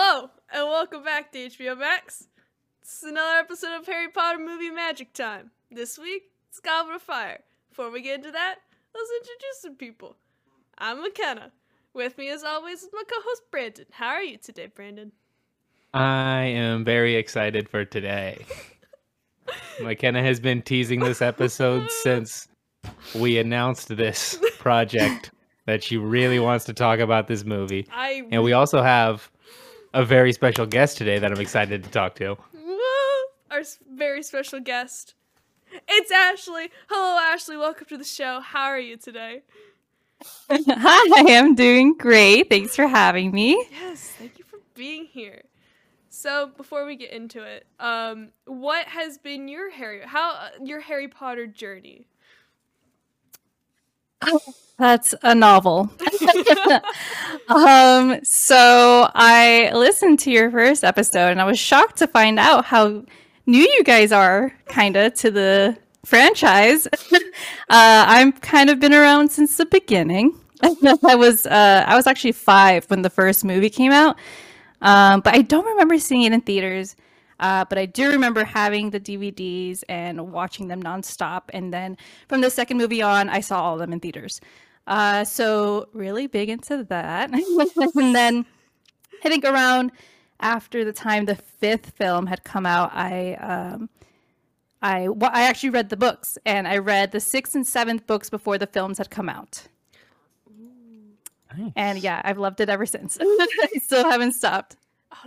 Hello, and welcome back to HBO Max. This is another episode of Harry Potter Movie Magic Time. This week, it's Goblet of Fire. Before we get into that, let's introduce some people. I'm McKenna. With me, as always, is my co-host Brandon. How are you today, Brandon? I am very excited for today. McKenna has been teasing this episode since we announced this project that she really wants to talk about this movie. I And we also have a very special guest today that I'm excited to talk to. Woo! our very special guest. It's Ashley. Hello, Ashley. Welcome to the show. How are you today? Hi, I'm doing great. Thanks for having me. Yes, thank you for being here. So, before we get into it, um, what has been your Harry how uh, your Harry Potter journey? That's a novel. um, so I listened to your first episode and I was shocked to find out how new you guys are, kind of, to the franchise. uh, I've kind of been around since the beginning. I was uh, I was actually five when the first movie came out, um, but I don't remember seeing it in theaters. Uh, but I do remember having the DVDs and watching them nonstop. And then from the second movie on, I saw all of them in theaters. Uh, so really big into that. and then I think around after the time the fifth film had come out, I um, I wa- I actually read the books, and I read the sixth and seventh books before the films had come out. Nice. And yeah, I've loved it ever since. I still haven't stopped.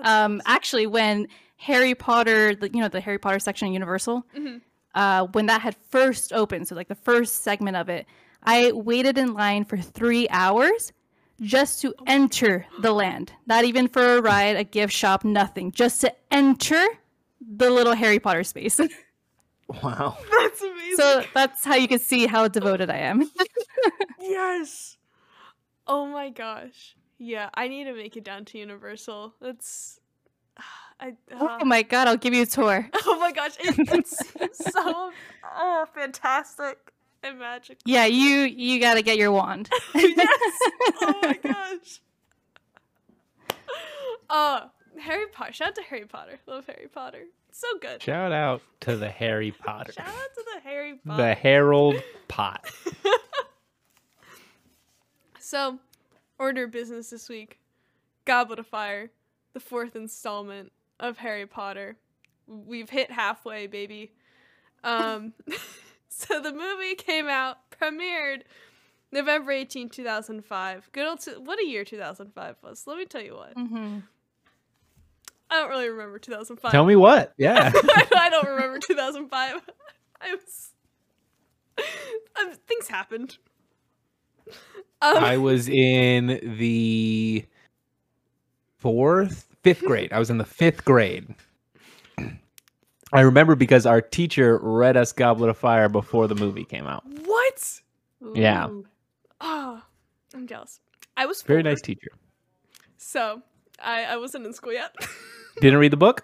Um, actually, when Harry Potter, the, you know, the Harry Potter section of Universal, Mhm. uh, when that had first opened, so like the first segment of it, I waited in line for three hours just to enter the land. Not even for a ride, a gift shop, nothing. Just to enter the little Harry Potter space. Wow. That's amazing. so that's how you can see how devoted I am. yes. Oh my gosh. Yeah, I need to make it down to Universal. That's I uh, oh my god, I'll give you a tour. Oh my gosh, it, it's so oh fantastic and magical. Yeah, you you got to get your wand. yes. Oh my gosh. Uh Harry Potter. Shout out to Harry Potter. Love Harry Potter. So good. Shout out to the Harry Potter. Shout out to the Harry Potter. The Harold Pot. So, order of business this week. Goblet of Fire, the fourth installment of Harry Potter. We've hit halfway, baby. Um, so the movie came out, premiered November 18, 2005. Good old, t- what a year 2005 was. Let me tell you what. hmm I don't really remember 2005. Tell me what? Yeah. I don't remember 2005. I was. Um, things happened. Um, I was in the fourth, fifth grade. I was in the fifth grade. I remember because our teacher read us Goblet of Fire before the movie came out. what? Yeah. Ooh. Oh, I'm jealous. I was Very four, nice teacher. So I, I wasn't in school yet. Didn't read the book?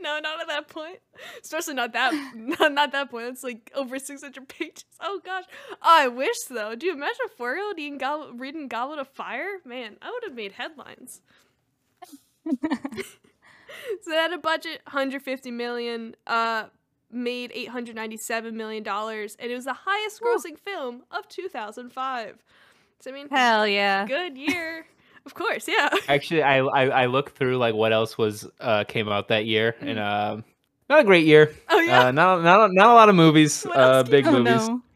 no, not at that point. Especially not that not, not that point. It's like over 600 pages. Oh gosh. Oh, I wish though. Do you imagine a four year old reading, Gob- reading Goblet of Fire? Man, I would have made headlines. So they had a budget 150 million. Uh, made 897 million dollars, and it was the highest grossing film of 2005. So I mean, Hell yeah. good year. of course, yeah. Actually, I, I I looked through like what else was uh came out that year, and Mm. um, not a great year. Oh yeah. Uh, not not not a lot of movies, What uh, big Oh movies. no.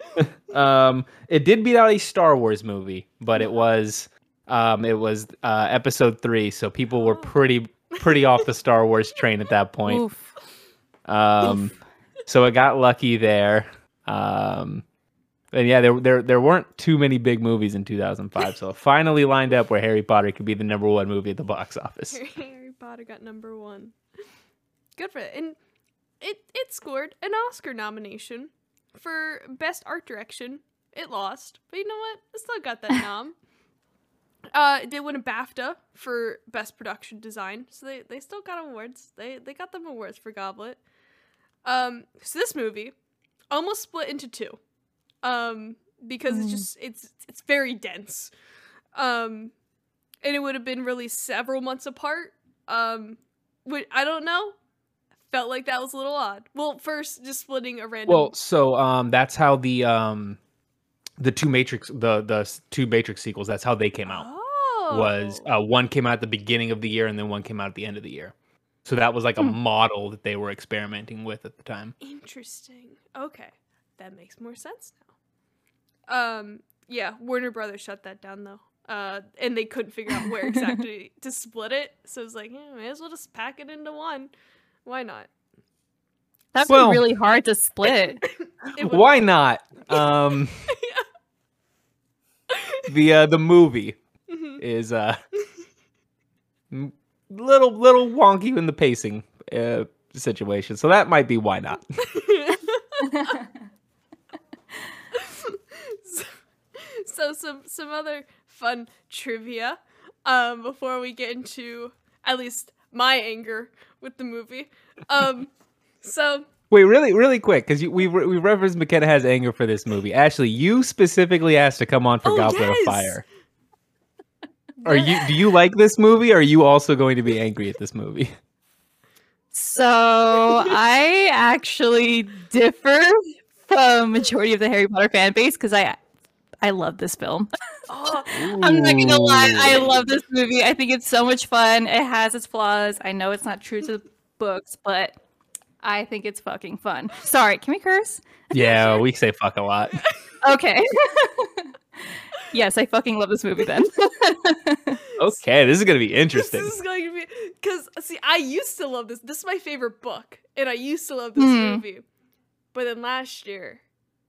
Um, it did beat out a Star Wars movie, but it was um it was uh episode three, so people were Oh. pretty pretty off the Star Wars train at that point. Oof. Um, so it got lucky there. Um, and yeah, there there there weren't too many big movies in 2005, so it finally lined up where Harry Potter could be the number one movie at the box office. Harry Potter got number one. Good for it. And it it scored an Oscar nomination for best art direction. It lost, but you know what? It still got that nom. Uh, they won a BAFTA for best production design, so they, they still got awards. They they got them awards for Goblet. Um, so this movie almost split into two, um, because it's Mm. just it's it's very dense. Um, and it would have been released several months apart Um, wh- I don't know. Felt like that was a little odd. Well, first, just splitting a random. Well, so um, that's how the um, the two Matrix the the two Matrix sequels. That's how they came out. oh. Was uh, one came out at the beginning of the year, and then one came out at the end of the year. So that was like a Hmm. model that they were experimenting with at the time. Interesting. Okay, that makes more sense now. Um, yeah, Warner Brothers shut that down though. Uh, and they couldn't figure out where exactly to split it, so it's like, yeah, may as well just pack it into one. Why not? That'd Well- be really hard to split. It would- Why not? Um, the uh, the movie. is uh little little wonky in the pacing uh, situation, so that might be why not. so, so some some other fun trivia um before we get into at least my anger with the movie um so Wait, really, really quick, because we we referenced McKenna has anger for this movie. Ashley, you specifically asked to come on for Oh, Goblet yes! of Fire. Are you? Do you like this movie? Or are you also going to be angry at this movie? So I actually differ from majority of the Harry Potter fan base because I I love this film. oh, I'm not gonna lie, I love this movie. I think it's so much fun. It has its flaws. I know it's not true to the books, but I think it's fucking fun. Sorry, can we curse? Yeah, we say fuck a lot. Okay. yes, I fucking love this movie then. Okay, this is gonna be this interesting. is going to be because see i used to love this this is my favorite book and i used to love this Hmm. movie but then last year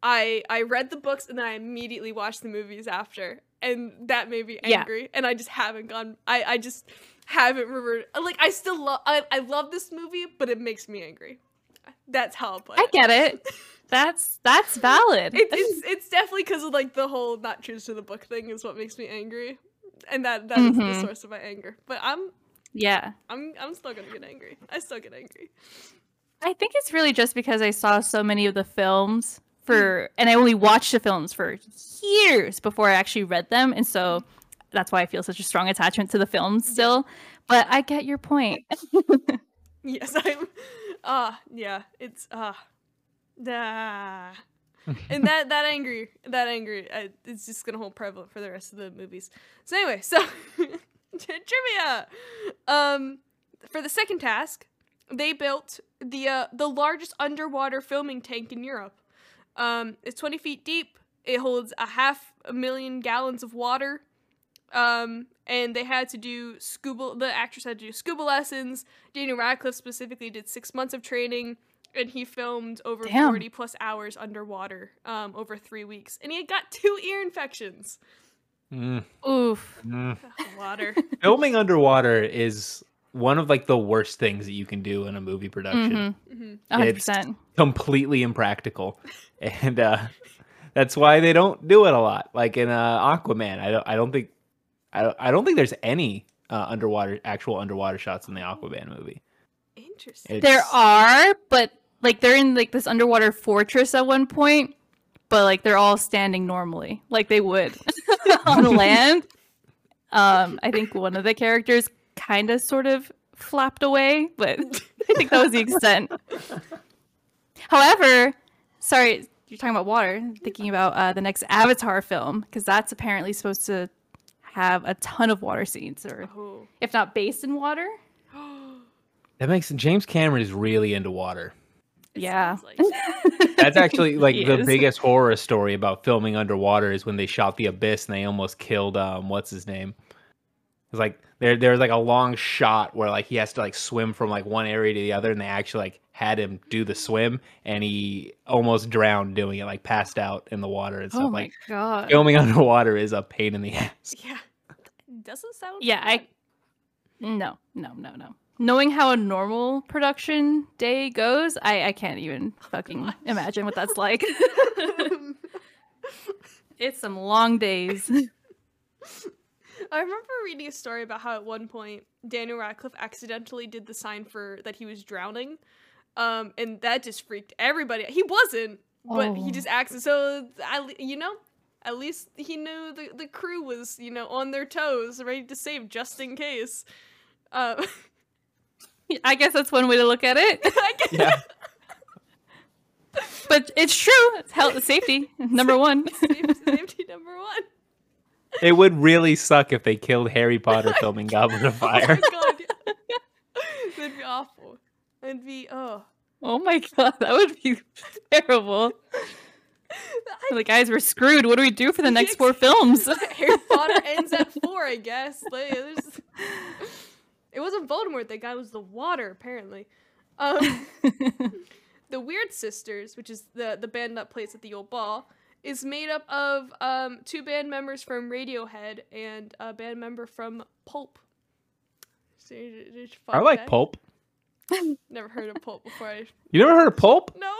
i i read the books and then i immediately watched the movies after and that made me Yeah. angry and i just haven't gone i i just haven't reverted like i still love I, I love this movie but it makes me angry that's how i'll put I get it. That's that's valid. it, it's it's definitely because of like the whole not true to the book thing is what makes me angry and that that is the Mhm. source of my anger but i'm yeah. i'm i'm still gonna get angry i still get angry I think it's really just because I saw so many of the films for, and I only watched the films for years before I actually read them, and so that's why I feel such a strong attachment to the films still. But I get your point. Yes, I'm. Ah, yeah, it's ah, ah, and that that angry, that angry, uh, it's just gonna hold prevalent for the rest of the movies. So anyway, so trivia. Um, for the second task, they built the uh, the largest underwater filming tank in Europe. Um, it's 20 feet deep. It holds a half a million gallons of water. Um, and they had to do scuba. The actress had to do scuba lessons. Daniel Radcliffe specifically did six months of training, and he filmed over Damn. 40 plus hours underwater um, over three weeks. And he had got two ear infections. Mm, Oof. mm. Water. Filming underwater is one of like the worst things that you can do in a movie production. Mm-hmm. Mhm. A hundred It's- percent. Completely impractical, and uh, that's why they don't do it a lot. Like in uh, Aquaman, I don't. I don't think. I don't, I don't think there's any uh, underwater actual underwater shots in the Aquaman movie. Interesting. It's- There are, but like they're in like this underwater fortress at one point, but like they're all standing normally, like they would on land. Um, I think one of the characters kind of sort of flapped away, but I think that was the extent. However, sorry, you're talking about water. Thinking about uh, the next Avatar film because that's apparently supposed to have a ton of water scenes, or Oh. if not based in water. That makes James Cameron is really into water. It Yeah. like. That's actually like the is. biggest horror story about filming underwater is when they shot the abyss and they almost killed um what's his name. It's like there there's like a long shot where like he has to like swim from like one area to the other and they actually like had him do the swim and he almost drowned doing it, like passed out in the water and stuff. Oh my like god. filming underwater is a pain in the ass. yeah. It Doesn't sound. Yeah, I- No, no, no, no. Knowing how a normal production day goes, I, I can't even fucking imagine what that's like. it's some long days. I remember reading a story about how at one point Daniel Radcliffe accidentally did the sign for that he was drowning, um, and that just freaked everybody. He wasn't, but he Oh. just acted. So I, you know, at least he knew the the crew was you know on their toes, ready to save just in case. Uh, I guess that's one way to look at it. Yeah. but it's true. It's health safety number one. Safety, safety number one. It would really suck if they killed Harry Potter oh filming Goblet of Oh my Fire. god. That'd be awful. It'd be oh. Oh my god, that would be terrible. I- The guys were screwed. What do we do for the next four films? Harry Potter ends at four, I guess. Like, there's- It wasn't Voldemort. That guy was the water, apparently. Um, the Weird Sisters, which is the the band that plays at the Yule Ball, is made up of um, two band members from Radiohead and a band member from Pulp. So, you- you I follow like that. Pulp. Never heard of Pulp before. I You never heard of Pulp? no.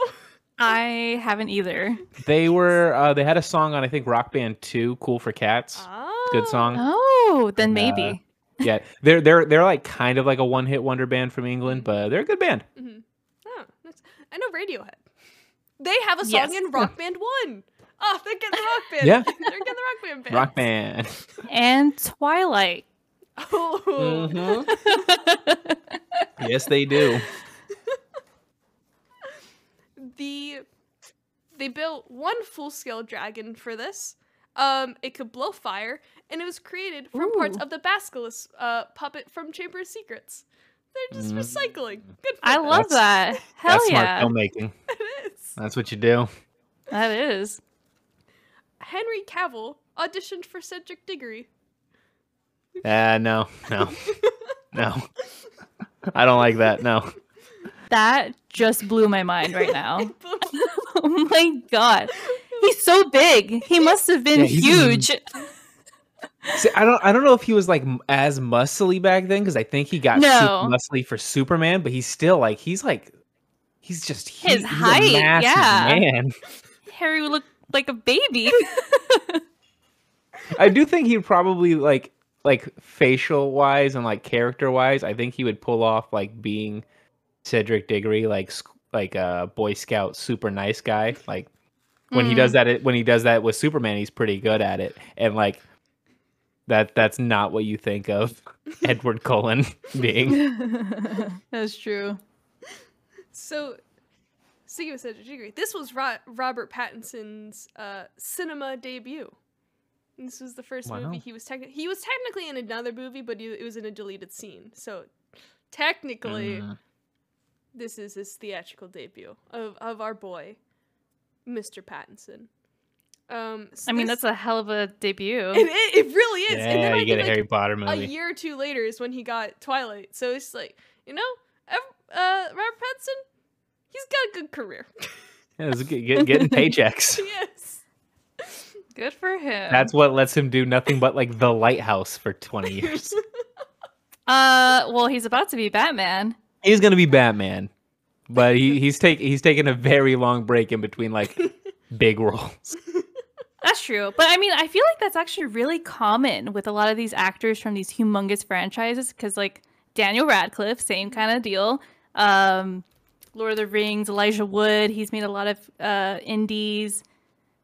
I haven't either. They were uh, they had a song on I think Rock Band 2, Cool for Cats. Oh. Good song. Oh, then Uh, maybe. Yeah. They're they're they're like kind of like a one-hit wonder band from England, but they're a good band. Oh, that's- I know Radiohead. They have a song Yes. in Rock Band One. Oh, they're getting the Rock Band. Yeah. they're getting the Rock Band band. Rock band. And Twilight. Oh. Mhm. yes, they do. The they built one full scale dragon for this. Um, it could blow fire, and it was created from parts of the Basilisk uh, puppet from Chamber of Secrets. They're just Mm. recycling. Good for I them. love That's- that. Hell That's yeah. smart filmmaking. it is. That's what you do. That is. Henry Cavill auditioned for Cedric Diggory. Uh no, no, no. I don't like that. No. That just blew my mind right now. oh my god. He's so big. He must have been Yeah, huge. See, I don't. I don't know if he was like as muscly back then because I think he got No. super muscly for Superman, but he's still like he's like he's just His he's height, yeah. man. Harry would look like a baby. I do think he'd probably like like facial wise and like character wise. I think he would pull off like being Cedric Diggory, like like a Boy Scout, super nice guy. Like when he does that, when he does that with Superman, he's pretty good at it. And like that, that's not what you think of Edward Cullen being. That's true. So, speaking of Cedric Diggory, this was Ro- Robert Pattinson's uh, cinema debut. This was the first Wow. movie he was technically he was technically in another movie, but he, it was in a deleted scene. So, technically, Mm. this is his theatrical debut of of our boy, Mr. Pattinson. Um, I mean, that's a hell of a debut. it, it, it really is. and then Yeah, I you get a think, like, Harry Potter a year or two later is when he got Twilight. So it's like, you know, ev- uh, Robert Pattinson, he's got a good career. Yeah, it's get, get- getting paychecks. yes. Good for him. That's what lets him do nothing but like the lighthouse for 20 years. uh well, he's about to be Batman. he's gonna be Batman, but he, he's take he's taking a very long break in between like big roles. That's true. But I mean, I feel like that's actually really common with a lot of these actors from these humongous franchises because, like, Daniel Radcliffe, same kind of deal. Um, Lord of the Rings, Elijah Wood, he's made a lot of uh, indies.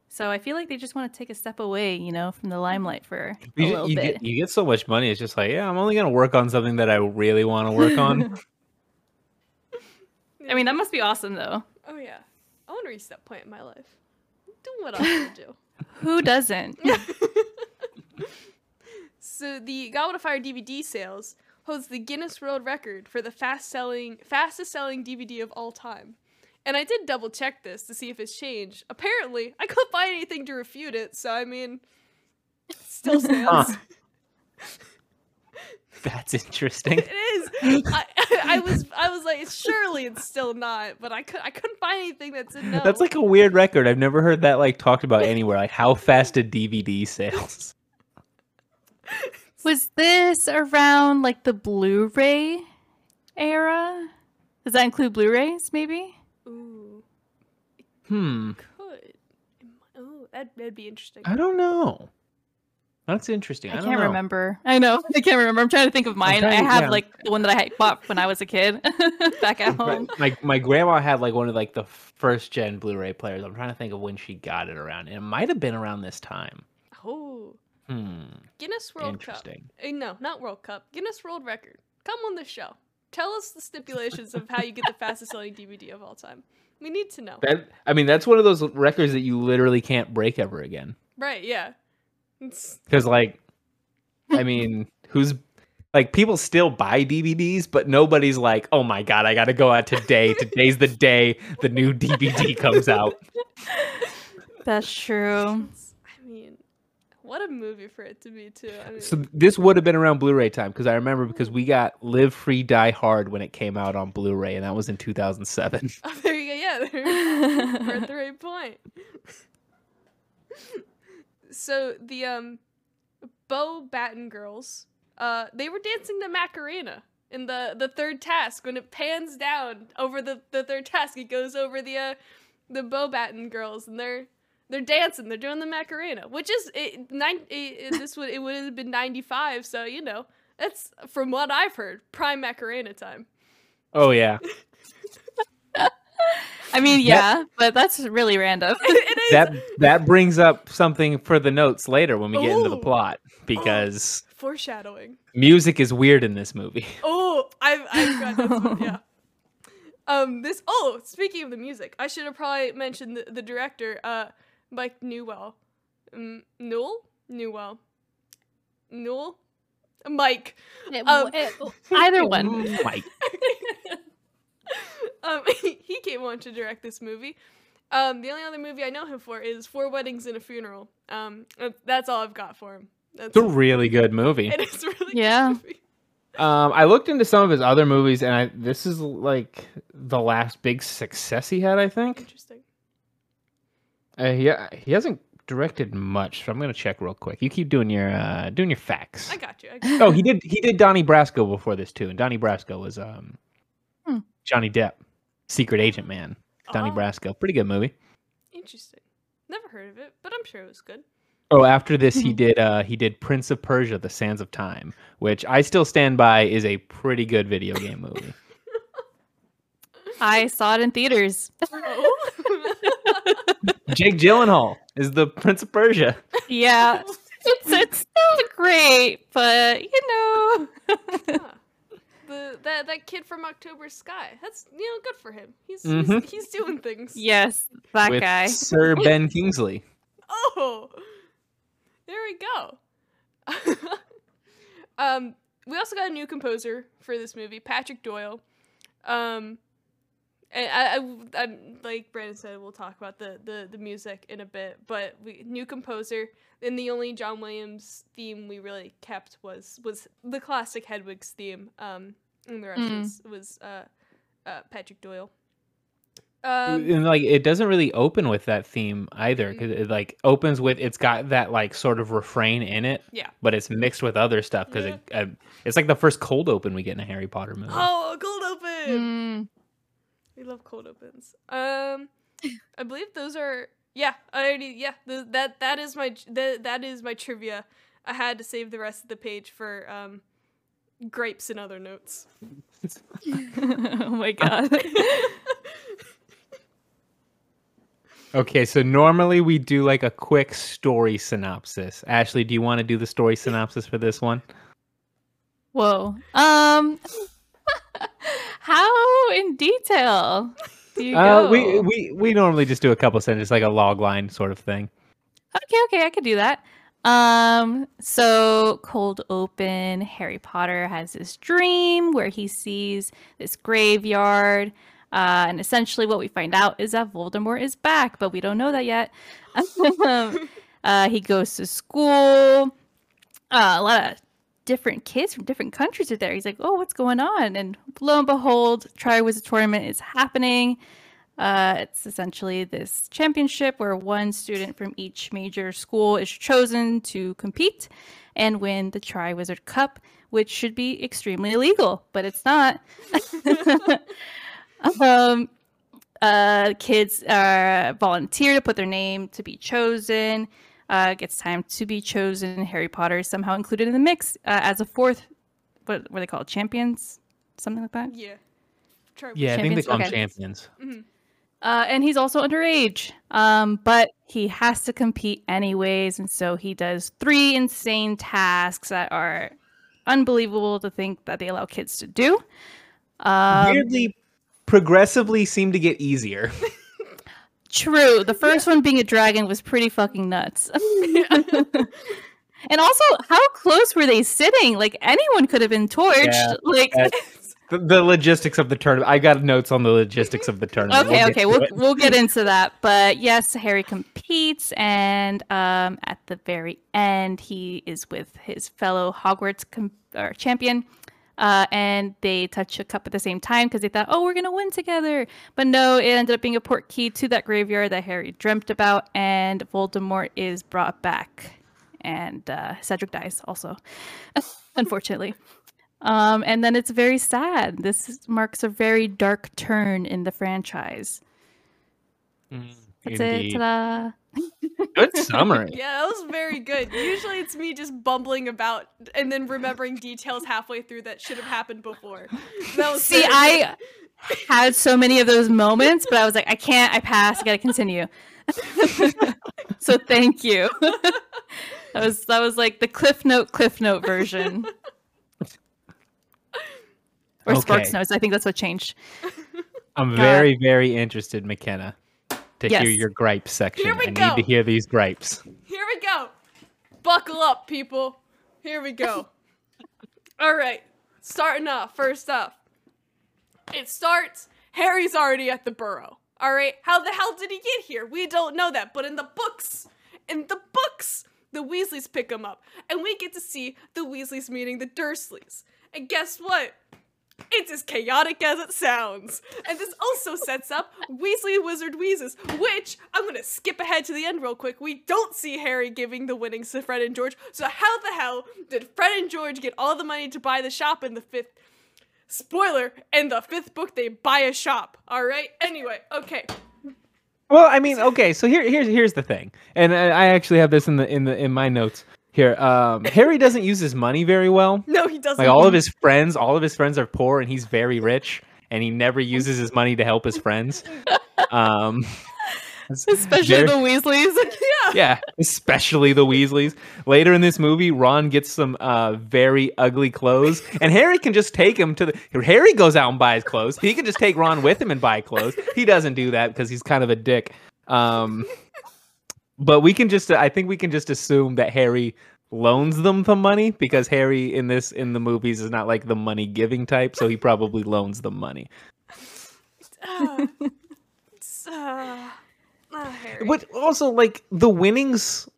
So I feel like they just want to take a step away, you know, from the limelight for a You, little you bit. get you get so much money. It's just like yeah, I'm only gonna work on something that I really want to work on. I mean, that must be awesome, though. Oh yeah, I want to reach that point in my life. Doing what I want to do. Who doesn't? So the Goblet of Fire DVD sales holds the Guinness World Record for the fast selling fastest selling DVD of all time. And I did double check this to see if it's changed. Apparently, I couldn't find anything to refute it, so I mean still stands. Huh. That's interesting. it is. I, I was I was like, surely it's still not, but I could I couldn't find anything that said no. That's like a weird record. I've never heard that like talked about anywhere. Like how fast did DVD sales? Was this around like the Blu-ray era? Does that include Blu-rays? Maybe. Ooh, Hmm. could. Oh, that, that'd be interesting. I don't know. That's interesting. I, I, don't can't know. remember. I know. I can't remember. I'm trying to think of mine. I have yeah. like the one that I bought when I was a kid back at home. my my grandma had like one of like the first gen Blu-ray players. I'm trying to think of when she got it around. And it might have been around this time. Oh, Hmm. Guinness World Cup. Interesting. Uh, no, not World Cup. Guinness World Record. Come on the show. Tell us the stipulations of how you get the fastest selling DVD of all time. We need to know. That I mean, that's one of those records that you literally can't break ever again. Right? Yeah. It's, Because like, I mean, who's like people still buy DVDs, but nobody's like, oh my god, I got to go out today. Today's the day the new DVD comes out. That's true. I mean, what a movie for it to be too. I mean, So this would have been around Blu-ray time because I remember because we got Live Free Die Hard when it came out on Blu-ray, and that was in 2007. oh, there you go. Yeah, there, we're at the right point. So the um, Beauxbatons girls, uh, they were dancing the Macarena in the the third task. When it pans down over the the third task, it goes over the uh, the Beauxbatons girls, and they're they're dancing. They're doing the Macarena, which is it, nine. It, this would it would have been ninety five. So you know that's from what I've heard, prime Macarena time. Oh yeah, I mean, yeah, but that's really random. it is that that brings up something for the notes later when we get into the plot because foreshadowing. music is weird in this movie. Oh, I've I've got that's yeah. Um, this. Oh, speaking of the music, I should have probably mentioned the, the director, uh, Mike Newell. Um, Newell, Newell, Newell, Mike. Um, Either one. Mike. Um, he came on to direct this movie. Um, the only other movie I know him for is Four Weddings and a Funeral. Um, uh, that's all I've got for him. That's It's a really good movie. it is a really good Yeah. movie. Um, I looked into some of his other movies, and I this is like the last big success he had. I think. Interesting. Uh, he he hasn't directed much, so I'm gonna check real quick. You keep doing your uh doing your facts. I got you. I got you. Oh, he did he did Donnie Brasco before this too, and Donnie Brasco was um Hmm. Johnny Depp, Secret Agent Man. Donnie Oh, Brasco, pretty good movie. Interesting. Never heard of it, but I'm sure it was good. Oh, after this, he did uh he did Prince of Persia: The Sands of Time, which I still stand by is a pretty good video game movie. I saw it in theaters. Oh. Jake Gyllenhaal is the Prince of Persia. Yeah. It's, it's still great, but you know. Huh. The that that kid from October Sky. That's you know good for him. He's Mhm. he's, he's doing things. yes, that with guy. Sir Ben Kingsley. Oh, there we go. um, we also got a new composer for this movie, Patrick Doyle. Um, and I, I, I'm like Brandon said, we'll talk about the, the, the music in a bit. But we new composer, and the only John Williams theme we really kept was was the classic Hedwig's theme. Um, and the rest Mm. was was uh, uh, Patrick Doyle. Um, and like it doesn't really open with that theme either because it like opens with it's got that like sort of refrain in it Yeah. but it's mixed with other stuff because it uh, it's like the first cold open we get in a harry potter movie oh, a cold open. Mm, We love cold opens. Um, I believe those are yeah. I already yeah. The, that that is my that that is my trivia. I had to save the rest of the page for um, grapes and other notes. oh my god. okay so normally we do like a quick story synopsis ashley do you want to do the story synopsis for this one Whoa. Um. How in detail do you uh, go? we, we we normally just do a couple sentences like a log line sort of thing Okay, okay, I could do that. Um, so cold open, Harry Potter has this dream where he sees this graveyard. Uh, and essentially what we find out is that Voldemort is back, but we don't know that yet. Uh, he goes to school. Uh, a lot of different kids from different countries are there. He's like, oh, what's going on? And lo and behold, Triwizard Tournament is happening. Uh, it's essentially this championship where one student from each major school is chosen to compete and win the Triwizard Cup, which should be extremely illegal, but it's not. um, uh, kids uh, volunteer to put their name to be chosen. Uh, gets time to be chosen. Harry Potter is somehow included in the mix uh, as a fourth. What were they called? Champions, something like that. Yeah. Try yeah i think they Champions, call them okay. champions Uh, and he's also underage. Um, but he has to compete anyways, and so he does three insane tasks that are unbelievable to think that they allow kids to do. Um, weirdly progressively seem to get easier. True. The first one being a dragon was pretty fucking nuts. and also, how close were they sitting? Like anyone could have been torched. Yeah, like the, the logistics of the tournament. I got notes on the logistics of the tournament. okay, We'll okay, we'll it. we'll get into that. But yes, Harry competes, and um, at the very end, he is with his fellow Hogwarts com- or champion. Uh, and they touch a cup at the same time because they thought, oh, we're gonna win together. But no, it ended up being a Portkey to that graveyard that Harry dreamt about, and Voldemort is brought back, and uh, Cedric dies also, unfortunately. Um, and then it's very sad. This marks a very dark turn in the franchise. Mm, That's indeed. it. Ta-da. Good summary. Yeah, that was very good. Usually it's me just bumbling about and then remembering details halfway through that should have happened before. That was See, I had so many of those moments, but I was like, I can't. I pass. I gotta continue. so thank you. that was that was like the Cliff Note Cliff Note version, or Sparks Okay. Notes. I think that's what changed. I'm God. very, very interested, McKenna, to hear your gripe section. Here we I go. need to hear these gripes. Here we go. Buckle up, people. Here we go. All right. Starting off, first off. It starts Harry's already at the burrow. All right. How the hell did he get here? We don't know that, but in the books, in the books, the Weasleys pick him up, and we get to see the Weasleys meeting the Dursleys. And guess what? It's as chaotic as it sounds. And this also sets up Weasley Wizard Wheezes, which I'm gonna skip ahead to the end real quick. We don't see Harry giving the winnings to Fred and George. So how the hell did Fred and George get all the money to buy the shop in the fifth? Spoiler, in the fifth book they buy a shop. Alright? Anyway, okay. Well, I mean, okay. So here, here's here's the thing, and I, I actually have this in the in the in my notes here. Um, Harry doesn't use his money very well. No, he doesn't. Like all of his friends, all of his friends are poor, and he's very rich, and he never uses his money to help his friends. Um, Especially the Weasleys. yeah. yeah, especially the Weasleys. Later in this movie, Ron gets some uh, very ugly clothes, and Harry can just take him to the. Harry goes out and buys clothes. He can just take Ron with him and buy clothes. He doesn't do that because he's kind of a dick. Um, but we can just, I think we can just assume that Harry loans them the money because Harry in this in the movies is not like the money giving type, so he probably loans them money. Uh, Harry. But also, like the winnings,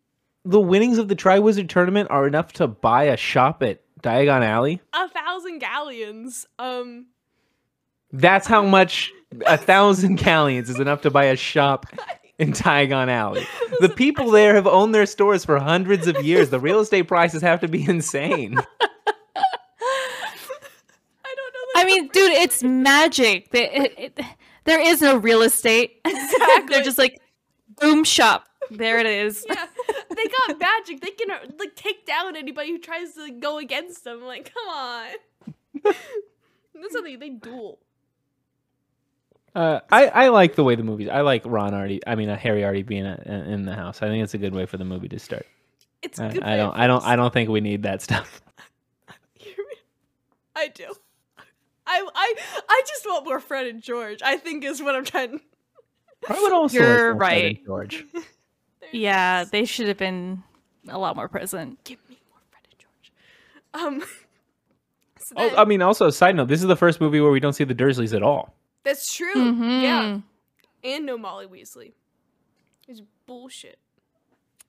the winnings of the Triwizard Tournament are enough to buy a shop at Diagon Alley. A thousand galleons. Um, That's how much a thousand galleons is enough to buy a shop in Diagon Alley. The people there have owned their stores for hundreds of years. The real estate prices have to be insane. I don't know. I mean, dude, it's magic. They, it, it, there is no real estate. Exactly. They're just like boom shop. There it is. yeah, they got magic. They can like take down anybody who tries to like, go against them. Like, come on. That's how they they duel. Uh, I, I like the way the movies. I like Ron already. I mean, uh, Harry already being uh in the house. I think it's a good way for the movie to start. It's I, good. I don't. I don't. I don't think we need that stuff. I do. I I I just want more Fred and George. I think is what I'm trying. I would also. You're like more Fred and right. George. Yeah, they should have been a lot more present. Give me more Fred and George. Um. so Oh, I mean, also, side note: this is the first movie where we don't see the Dursleys at all. That's true. Yeah, Mhm. and no Molly Weasley. It's bullshit.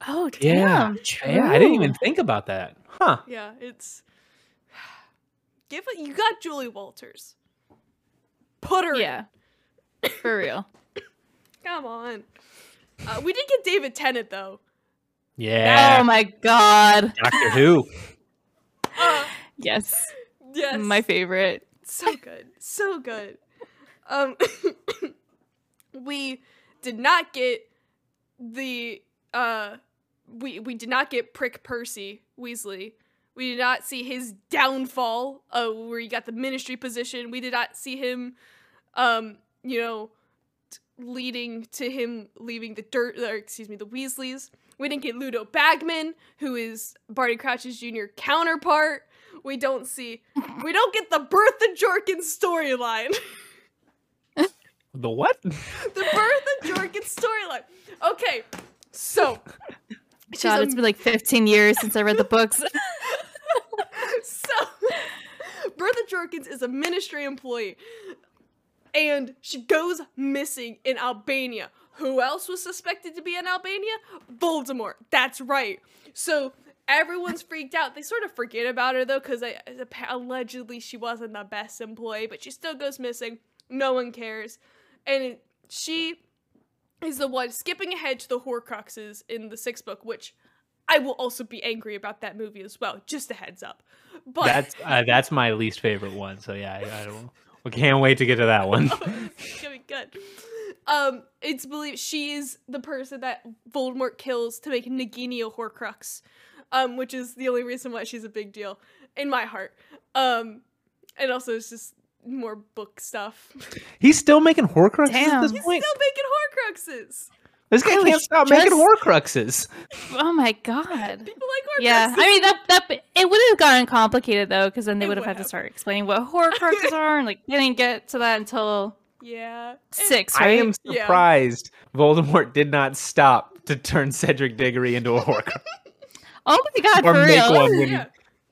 Oh, Yeah. damn. True. Yeah, I didn't even think about that. Huh? Yeah, it's. Give it. You got Julie Walters. Put her. in. Yeah. For real. Come on. Uh, we did get David Tennant though. Yeah. Oh my god. Doctor Who. Uh, Yes. yes. My favorite. so good. So good. Um we did not get the uh we we did not get prick Percy Weasley. We did not see his downfall uh where he got the ministry position. We did not see him um you know t- leading to him leaving the dirt or excuse me the Weasleys. We didn't get Ludo Bagman, who is Barty Crouch's junior counterpart. we don't see, we don't get the Bertha Jorkins storyline. The what? the birth of Jorkins storyline. Okay, so. she's God, a- it's been like 15 years since I read the books. so Bertha Jorkins is a ministry employee and she goes missing in Albania. Who else was suspected to be in Albania? Voldemort. That's right. So everyone's freaked out. They sort of forget about her though, because uh, allegedly she wasn't the best employee, but she still goes missing. No one cares, and she is the one skipping ahead to the Horcruxes in the sixth book, which I will also be angry about that movie as well. Just a heads up. But That's uh, that's my least favorite one. So yeah, I, I don't. We can't wait to get to that one. it's gonna be good. Um, it's believed she is the person that Voldemort kills to make Nagini a Horcrux, um, which is the only reason why she's a big deal in my heart. Um, and also it's just more book stuff. He's still making Horcruxes Damn. at this He's point. still making Horcruxes. This guy I can't was stop making Horcruxes. oh my God. People like Horcruxes. Yeah, I mean that that it would have gotten complicated though, because then they would have had to start explaining what Horcruxes are, and like they didn't get to that until yeah. six, I right? am Yeah. surprised Voldemort did not stop to turn Cedric Diggory into a Horcrux. Oh my God, Or for make real? one. when yeah.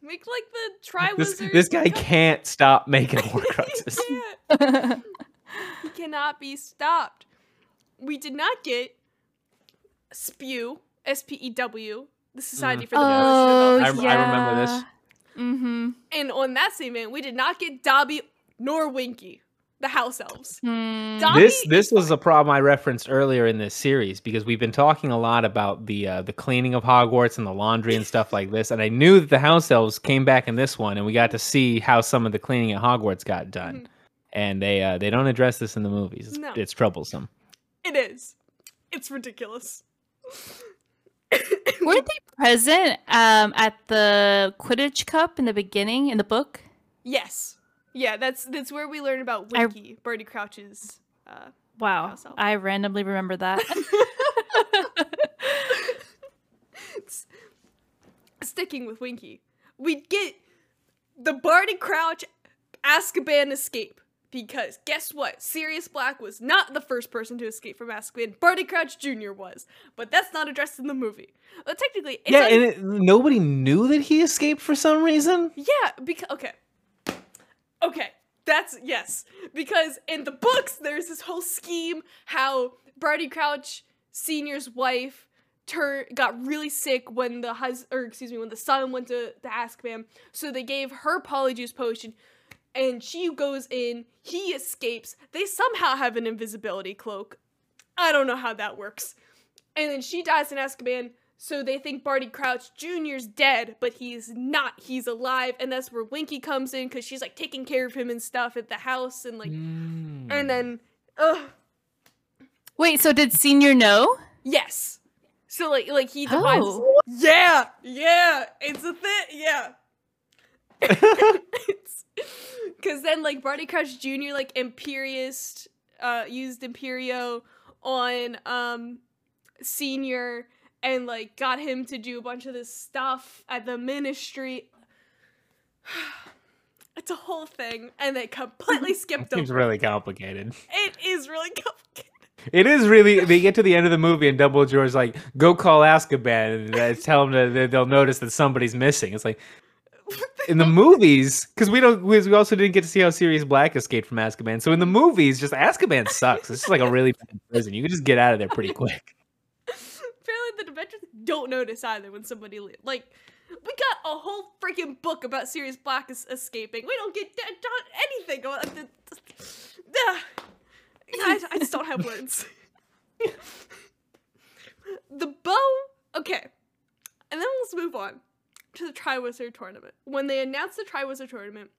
Make like the This, Triwizard. this guy can't stop making Horcruxes. He can't. He cannot be stopped. We did not get Spew, S P E W, the Society for the oh, Promotion of I- Alcohol. I remember this. Mm-hmm. And on that same end, we did not get Dobby nor Winky, the house elves. Dobby this this was a problem I referenced earlier in this series because we've been talking a lot about the uh, the cleaning of Hogwarts and the laundry and stuff like this, and I knew that the house elves came back in this one, and we got to see how some of the cleaning at Hogwarts got done, Mhm. and they uh, they don't address this in the movies. It's, No. it's troublesome. It is. It's ridiculous. Were they present um, at the Quidditch Cup in the beginning in the book? yes. Yeah, that's that's where we learn about I- Winky, Barty Crouch's. Uh, Wow, House. I randomly remember that. sticking with Winky, we get the Barty Crouch Azkaban escape. Because guess what? Sirius Black was not the first person to escape from Azkaban. Barty Crouch Jr. was. But that's not addressed in the movie. Well, technically, it's yeah, un- and it, nobody knew that he escaped for some reason. Yeah, because okay. Okay. That's yes. Because in the books there's this whole scheme how Barty Crouch Senior's wife tur- got really sick when the hus or excuse me, when the son went to the Azkaban. So they gave her polyjuice potion and she goes in, he escapes. They somehow have an invisibility cloak. I don't know how that works. And then she dies in Azkaban, so they think Barty Crouch Jr.'s dead, but he's not. He's alive, and that's where Winky comes in because she's like taking care of him and stuff at the house, and like, Mm. and then, ugh, Wait, so did Senior know? yes. So like, like he devises. Oh. Yeah, yeah, it's a thing. Yeah. because then like Barty Crouch Jr. like Imperius uh used Imperio on um senior and like got him to do a bunch of this stuff at the ministry. It's a whole thing, and they completely skipped Seems over. really complicated. It is really complicated. It is really. They get to the end of the movie, and Double Dumbledore's like, "Go call Azkaban and uh, tell them that they'll notice that somebody's missing." It's like in the movies, because we don't. We we also didn't get to see how Sirius Black escaped from Azkaban. So in the movies, just Azkaban sucks. It's just like a really bad prison. You can just get out of there pretty quick. The Dementors don't notice either when somebody le- like. We got a whole freaking book about Sirius Black es- escaping. We don't get d- d- anything about the. Ugh. I, I just don't have words. the bow. Okay, and then let's move on to the Triwizard Tournament. When they announced the Triwizard Tournament,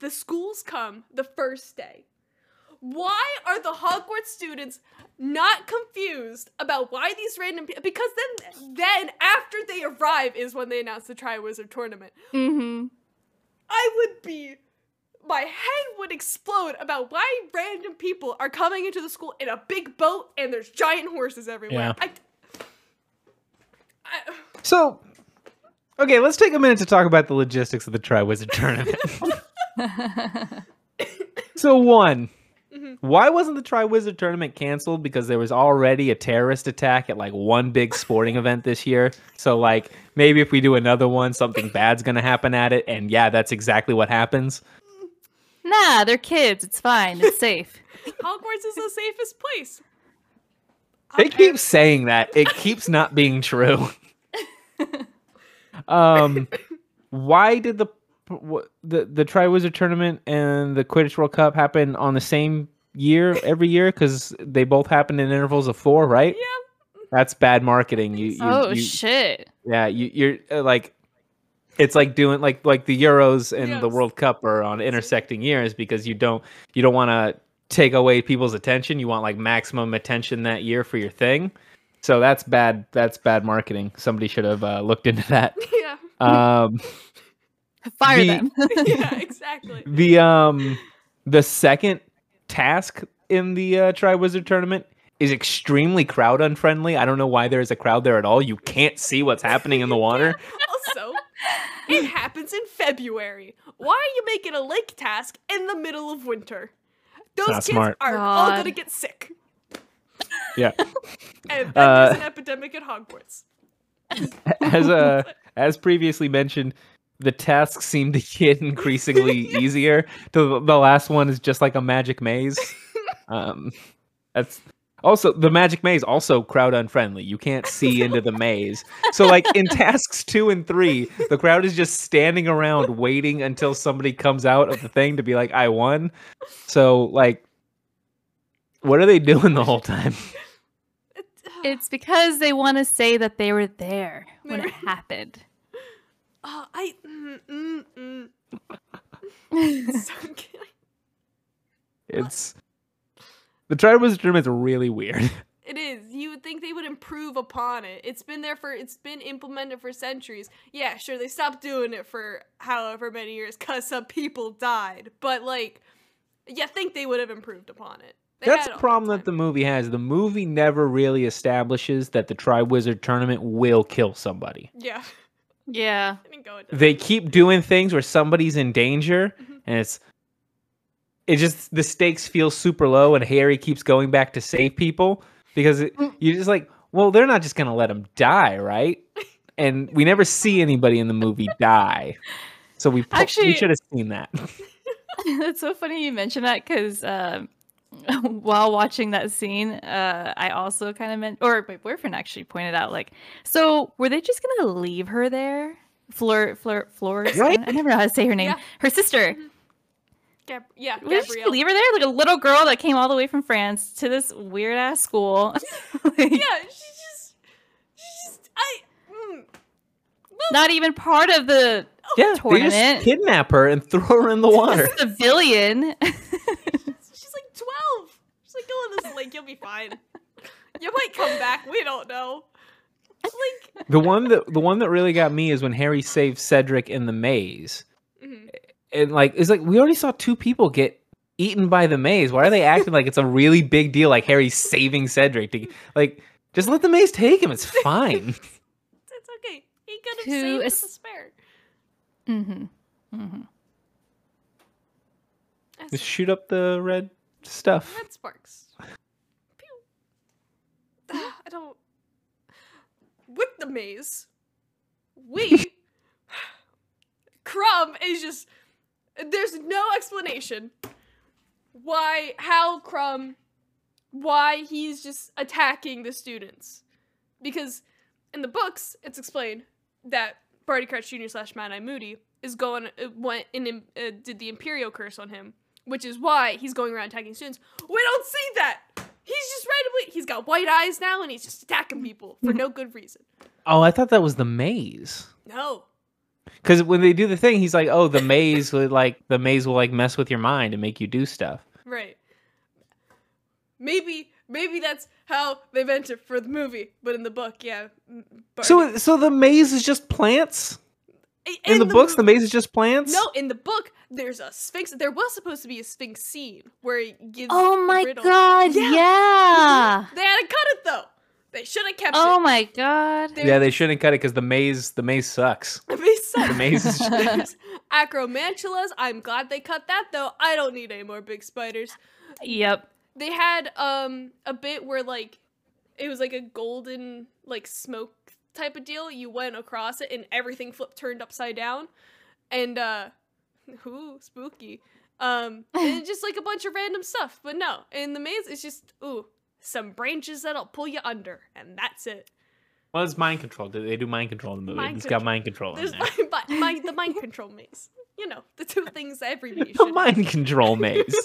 the schools come the first day. Why are the Hogwarts students not confused about why these random people? Because then, then after they arrive is when they announce the Triwizard Tournament. Mm-hmm. I would be, my head would explode about why random people are coming into the school in a big boat and there's giant horses everywhere. Yeah. I, I, So Okay, let's take a minute to talk about the logistics of the Triwizard Tournament. so one, Why wasn't the Triwizard Tournament canceled? Because there was already a terrorist attack at like one big sporting event this year. So like maybe if we do another one, something bad's gonna happen at it. And yeah, that's exactly what happens. nah, they're kids. It's fine. It's safe. Hogwarts is the safest place. They Okay. keep saying that. It keeps not being true. um, why did the wh- the the Triwizard Tournament and the Quidditch World Cup happen on the same year every year? Because they both happen in intervals of four, right? Yeah. That's bad marketing. You, you, oh you shit. yeah, you, you're uh, like, it's like doing like like the Euros and the World Cup are on intersecting years because you don't you don't want to take away people's attention. You want like maximum attention that year for your thing. So that's bad. That's bad marketing. Somebody should have uh, looked into that. Yeah. Um, Fire The- them. Yeah, exactly. the um the second task in the uh, Triwizard tournament is extremely crowd unfriendly. I don't know why there is a crowd there at all. You can't see what's happening in the water. Also, it happens in February. Why are you making a lake task in the middle of winter? Those not kids smart. are all gonna get sick. Yeah. And then Uh, there's an epidemic at Hogwarts. as uh as previously mentioned the tasks seem to get increasingly easier. The, the last one is just like a magic maze. Um that's also the magic maze also crowd unfriendly. You can't see into the maze. So like in tasks two and three the crowd is just standing around waiting until somebody comes out of the thing to be like i won. So like what are they doing the whole time? It's because they want to say that they were there when it happened. Oh, I. Mm, mm, mm. So it's the Triwizard Tournament's really weird It is. You would think they would improve upon it. It's been there for. It's been implemented for centuries. Yeah, sure. They stopped doing it for however many years because some people died. But like, you think they would have improved upon it. They That's the problem that the movie has. The movie never really establishes that the Triwizard Tournament will kill somebody. Yeah, Yeah. I didn't go into. They keep doing things where somebody's in danger, Mhm. and it's it just the stakes feel super low, and Harry keeps going back to save people because it, Mm. you're just like, well, they're not just gonna let him die, right? And we never see anybody in the movie die, so we po- we Actually- should have seen that. That's so funny you mentioned that because um, while watching that scene, uh, I also kind of meant, or my boyfriend actually pointed out, like, so were they just gonna leave her there? Fleur, Fleur, Flores. Right? I never know how to say her name. Yeah. Her sister. Gab- yeah, Were they just gonna Gabrielle. leave her there, like a little girl that came all the way from France to this weird ass school. Like, Yeah, she just, she just, I. Mm, Not even part of the yeah, they just kidnap her and throw her in the water. civilian. she's like twelve. She's like, go in this lake. You'll be fine. You might come back. We don't know. Like, The one that the one that really got me is when Harry saves Cedric in the maze. mhm. And like it's like we already saw two people get eaten by the maze. Why are they acting like it's a really big deal like Harry's saving Cedric to like just let the maze take him. It's fine. it's okay. He could have To saved es- us a spare. mm-hmm. Mm-hmm. Just shoot up the red stuff. red sparks. I don't. With the maze, we. Krum is just. There's no explanation why, how Krum, why he's just attacking the students. Because in the books, it's explained that Barty Crouch Jr. slash Mad Eye Moody is going, uh, went and uh, did the Imperius curse on him, which is why he's going around attacking students. We don't see that! He's just randomly, he's got white eyes now and he's just attacking people for no good reason. Oh, I thought that was the maze. No. Because when they do the thing, he's like, "Oh, the maze would like the maze will like mess with your mind and make you do stuff." Right. Maybe, maybe that's how they meant it for the movie, but in the book, yeah. Mm, m- Barty- So, so the maze is just plants. I- In, the, books, the maze is just plants. No, in the book, there's a sphinx. There was supposed to be a sphinx scene where he gives. Oh my riddle. god, Yeah. yeah. They had to cut it though. They should have kept it. Oh it. my god. There- Yeah, they shouldn't cut it because the maze the maze sucks. Besides, The maze is there's acromantulas. I'm glad they cut that though. I don't need any more big spiders. Yep. They had um a bit where like it was like a golden like smoke type of deal. You went across it and everything flipped turned upside down. And uh ooh, spooky. Um and just like a bunch of random stuff. But no, in the maze it's just ooh, some branches that'll pull you under and that's it. Well, it's mind control. They do mind control in the movie. Mind it's got mind control in There's there. my, my, the mind control maze. You know, the two things every maze The should have. mind control maze.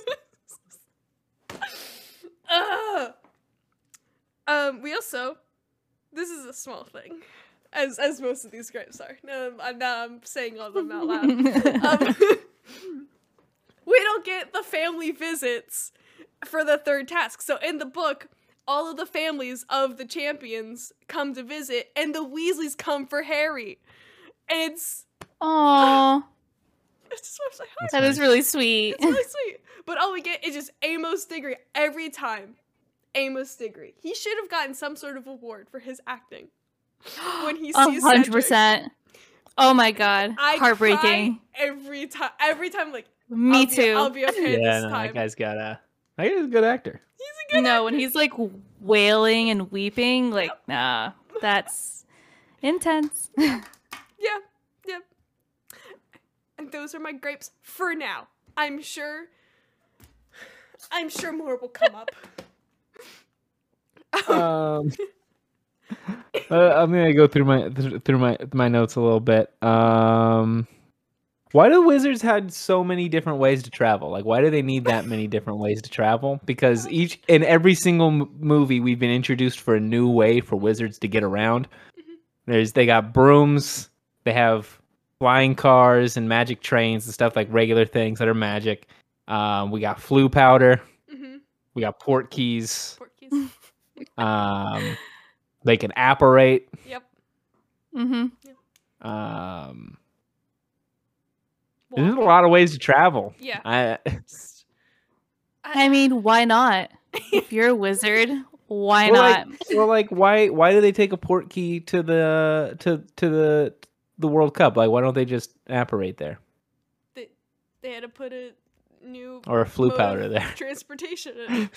Ugh. Um, we also, this is a small thing, as as most of these scripts are. No, I'm now I'm saying all of them out loud. Um, we don't get the family visits for the third task. So in the book, all of the families of the champions come to visit, and the Weasleys come for Harry. It's Aw, it's just I was like, that is really sweet. It's really sweet. But all we get is just Amos Diggory every time. Amos Diggory. He should have gotten some sort of award for his acting when he A sees hundred Cedric. percent. Oh my god, I heartbreaking. cry every time. Every time, like Me I'll be- too. I'll be okay yeah, this no, time. that guy's got a. That guy's a good actor. He's a good. no, when he's like wailing and weeping, like nah, that's intense. Yeah, yeah. And those are my grapes for now. I'm sure. I'm sure more will come up. Um, uh, I'm gonna go through my th- through my my notes a little bit. Um, why do wizards had so many different ways to travel? Like, why do they need that many different ways to travel? Because each in every single m- movie, we've been introduced for a new way for wizards to get around. There's they got brooms, they have flying cars and magic trains and stuff like regular things that are magic. Um, we got Floo powder, hmm we got Portkeys. Porkies. Um, they can apparate. Yep. mm-hmm. Um, there's a lot of ways to travel. Yeah. I, I mean, why not? If you're a wizard, why well, not? Like, well, like why why do they take a Portkey to the to to the the World Cup? Like, why don't they just apparate there they, they had to put a new or a Floo powder there? transportation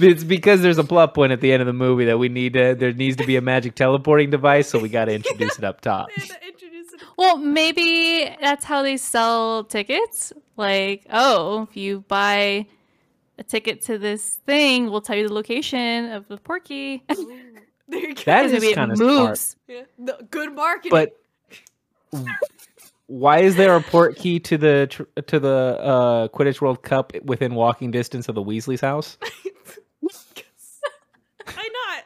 it's because there's a plot point at the end of the movie that we need to. There needs to be a magic teleporting device, so we got to introduce it up top. They had to introduce it. Well, maybe that's how they sell tickets. Like, oh, if you buy a ticket to this thing, we'll tell you the location of the porky. Ooh, there you go. That Because maybe is it kind of smart. yeah. No, good marketing. But why is there a Portkey to the tr- to the uh, Quidditch World Cup within walking distance of the Weasley's house? why not?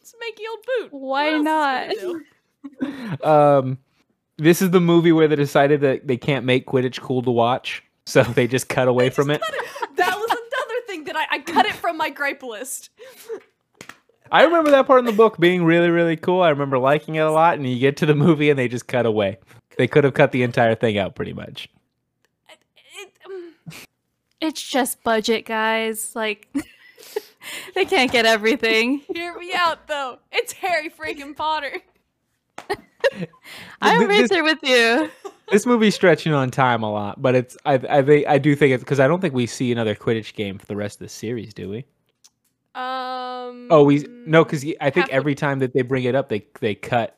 It's Makey old boot. Why What else is not? Um, this is the movie where they decided that they can't make Quidditch cool to watch, so they just cut away from it. That was another thing that I, I cut it from my gripe list. I remember that part in the book being really, really cool. I remember liking it a lot, and you get to the movie and they just cut away. They could have cut the entire thing out pretty much. It, it, um, It's just budget, guys. Like, they can't get everything. hear me out though. It's Harry freaking Potter. I'm Th- right this- there with you. This movie's stretching on time a lot, but it's I I think I do think it's because I don't think we see another Quidditch game for the rest of the series, do we? Um. Oh, we no, because I think every time that they bring it up, they they cut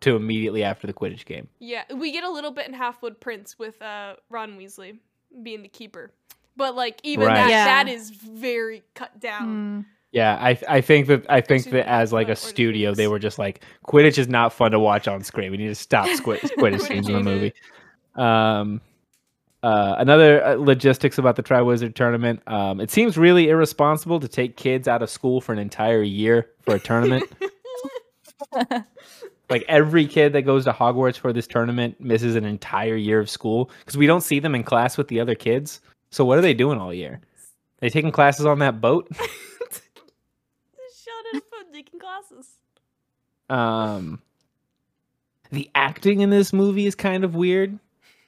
to immediately after the Quidditch game. Yeah, we get a little bit in Half-Blood Prince with uh, Ron Weasley being the keeper, but like even Right. that Yeah. that is very cut down. Mm. Yeah, I I think that I think Excuse that as like or a the studio, they were just like Quidditch is not fun to watch on screen. We need to stop squid, Quidditch scenes in the movie. Um, uh, another uh, logistics about the Triwizard Tournament. Um, it seems really irresponsible to take kids out of school for an entire year for a tournament. like every kid that goes to Hogwarts for this tournament misses an entire year of school because we don't see them in class with the other kids. So what are they doing all year? They taking classes on that boat? Shot at a taking glasses. Um, the acting in this movie is kind of weird.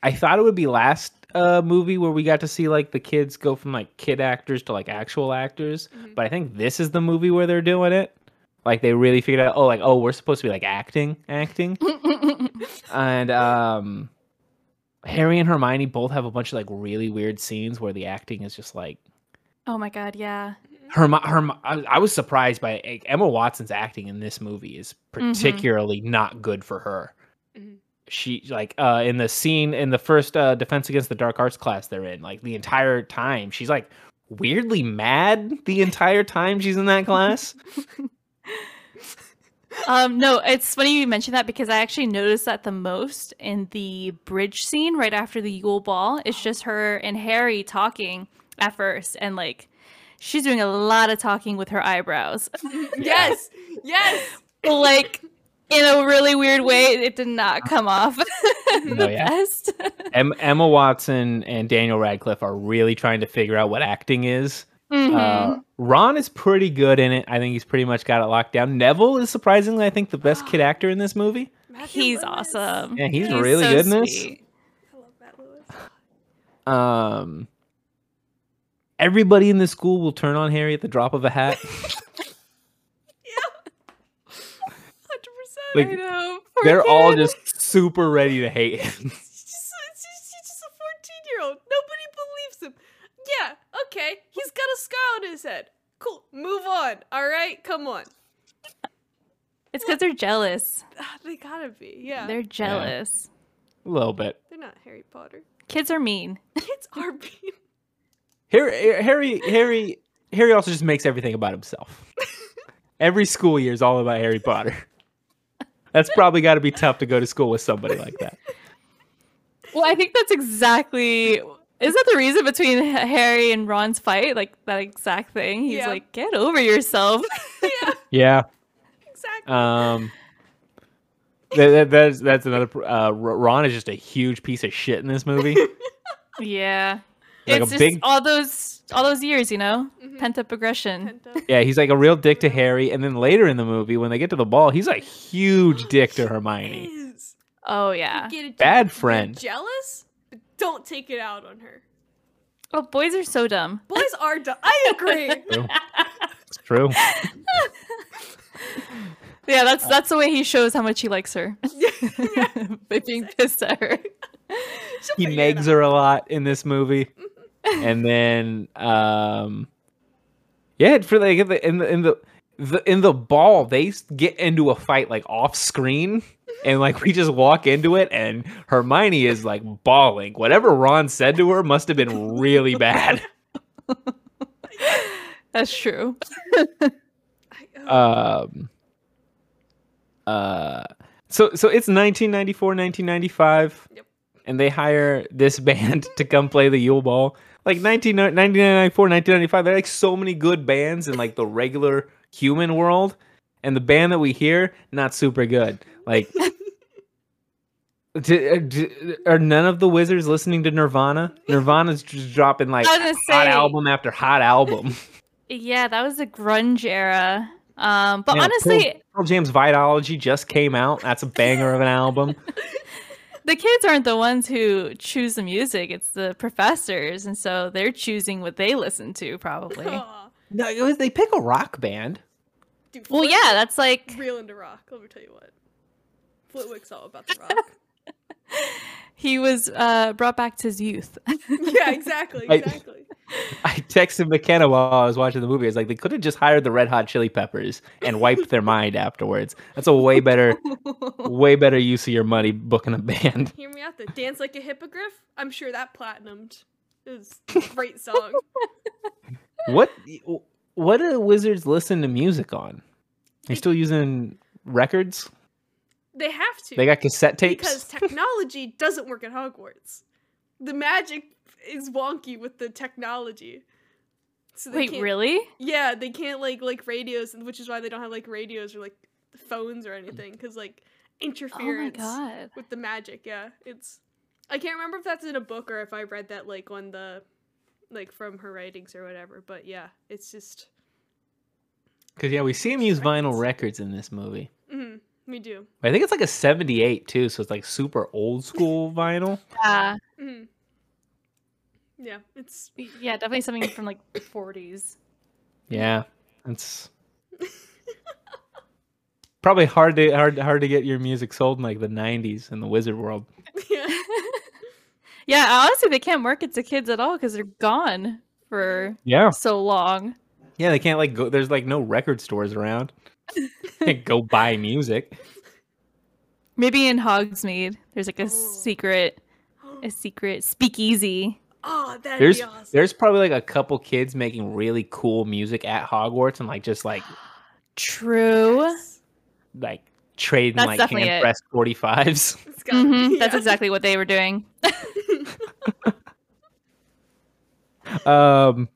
I thought it would be last uh, movie where we got to see like the kids go from like kid actors to like actual actors, Mhm. but I think this is the movie where they're doing it. Like they really figured out, oh, like oh, we're supposed to be like acting, acting, and um, Harry and Hermione both have a bunch of like really weird scenes where the acting is just like oh my god, yeah. Herm, Herm I, I was surprised by like, Emma Watson's acting in this movie is particularly not good for her. Mhm. She like uh in the scene in the first uh Defense Against the Dark Arts class they're in, like the entire time she's like weirdly mad the entire time she's in that class. Um, no, it's funny you mentioned that because I actually noticed that the most in the bridge scene right after the Yule Ball. It's just her and Harry talking at first, and like she's doing a lot of talking with her eyebrows, Yes, yes. like in a really weird way. It did not come off the Oh, yeah. best. em- Emma Watson and Daniel Radcliffe are really trying to figure out what acting is. Mhm. Uh, Ron is pretty good in it. I think he's pretty much got it locked down. Neville is surprisingly, I think, the best kid actor in this movie. Matthew He's Lewis. awesome. Yeah, he's really good in this. sweet. I love Matt Lewis. Um, everybody in the school will turn on Harry at the drop of a hat. yeah, Hundred Like, percent. I know. poor They're all just super ready to hate him. He's he's just, he's just a fourteen-year-old. Nobody believes him. Yeah. Okay. He's got a scar on his head. Cool. Move on. All right. Come on. It's because they're jealous. Ah, they gotta be. Yeah. They're jealous. A little bit. They're not Harry Potter. Kids are mean. Kids are being. Harry, Harry, Harry, Harry also just makes everything about himself. Every school year is all about Harry Potter. That's probably got to be tough to go to school with somebody like that. Well, I think that's exactly. Is that the reason between Harry and Ron's fight? Like that exact thing. He's Yeah. like, "Get over yourself." yeah. Yeah. Exactly. Um. That, that- that's that's another. Uh, Ron is just a huge piece of shit in this movie. yeah, Like a it's just big- all those all those years, you know, Mhm. pent up aggression. Pent up. Yeah, he's like a real dick to Harry, and then later in the movie, when they get to the ball, he's a huge dick to Hermione. Oh yeah. get it- Bad you're friend. Jealous, but don't take it out on her. Oh, boys are so dumb. Boys are. dumb. I agree. It's true. Yeah, that's that's the way he shows how much he likes her by being pissed at her. She'll he figure it negs out. her a lot in this movie, and then um, yeah, for like in the in the in the, the in the ball, they get into a fight like off screen. And like we just walk into it, and Hermione is like bawling. Whatever Ron said to her must have been really bad. That's true. Um uh so so it's 1994 1995 Yep. and they hire this band to come play the Yule Ball like 19, 1994 1995 there are like so many good bands in like the regular human world and the band that we hear not super good like d- uh, are none of the wizards listening to Nirvana? Nirvana's just dropping like I was hot say- album after hot album. Yeah, that was the grunge era. Um, but Yeah, honestly, Pearl Jam's Vitalogy just came out. That's a banger of an album. the kids aren't the ones who choose the music; it's the professors, and so they're choosing what they listen to, probably. aw. No, was, they pick a rock band. Dude, well, yeah, that's like real into rock. Let me tell you what. Flitwick's all about the rock. he was uh, brought back to his youth. yeah, exactly, exactly. I texted McKenna while I was watching the movie. I was like, they could have just hired the Red Hot Chili Peppers and wiped their mind afterwards. That's a way better, way better use of your money booking a band. Hear me out. The dance like a hippogriff. I'm sure that platinumed. Is a great song. What, what do wizards listen to music on? They still using records? They have to. They got cassette tapes. because technology doesn't work at Hogwarts. The magic is wonky with the technology. So they Wait, can't, really? Yeah, they can't like like radios, which is why they don't have like radios or like phones or anything, because like Oh my interference god! with the magic. Yeah, it's. I can't remember if that's in a book or if I read that like on the, like from her writings or whatever. But yeah, it's just. Because yeah, we see him use vinyl Records. records in this movie. Mm, we do. I think it's like a '78 too, so it's like super old school vinyl. Yeah, Mm. Yeah, it's. yeah, definitely something from like the 40s. Yeah, it's probably hard to hard hard to get your music sold in like the '90s in the wizard world. yeah. Yeah, honestly, they can't market to kids at all because they're gone for Yeah, so long. yeah. They can't like go. There's like no record stores around. Can't go buy music. Maybe in Hogsmeade, there's like a Oh. secret, a secret speakeasy. Oh, that'd There's be awesome. there's probably like a couple kids making really cool music at Hogwarts and like just like True. Yes. like trading That's like definitely hand it. pressed 45s. It's gotta hmm be, That's exactly what they were doing. Um,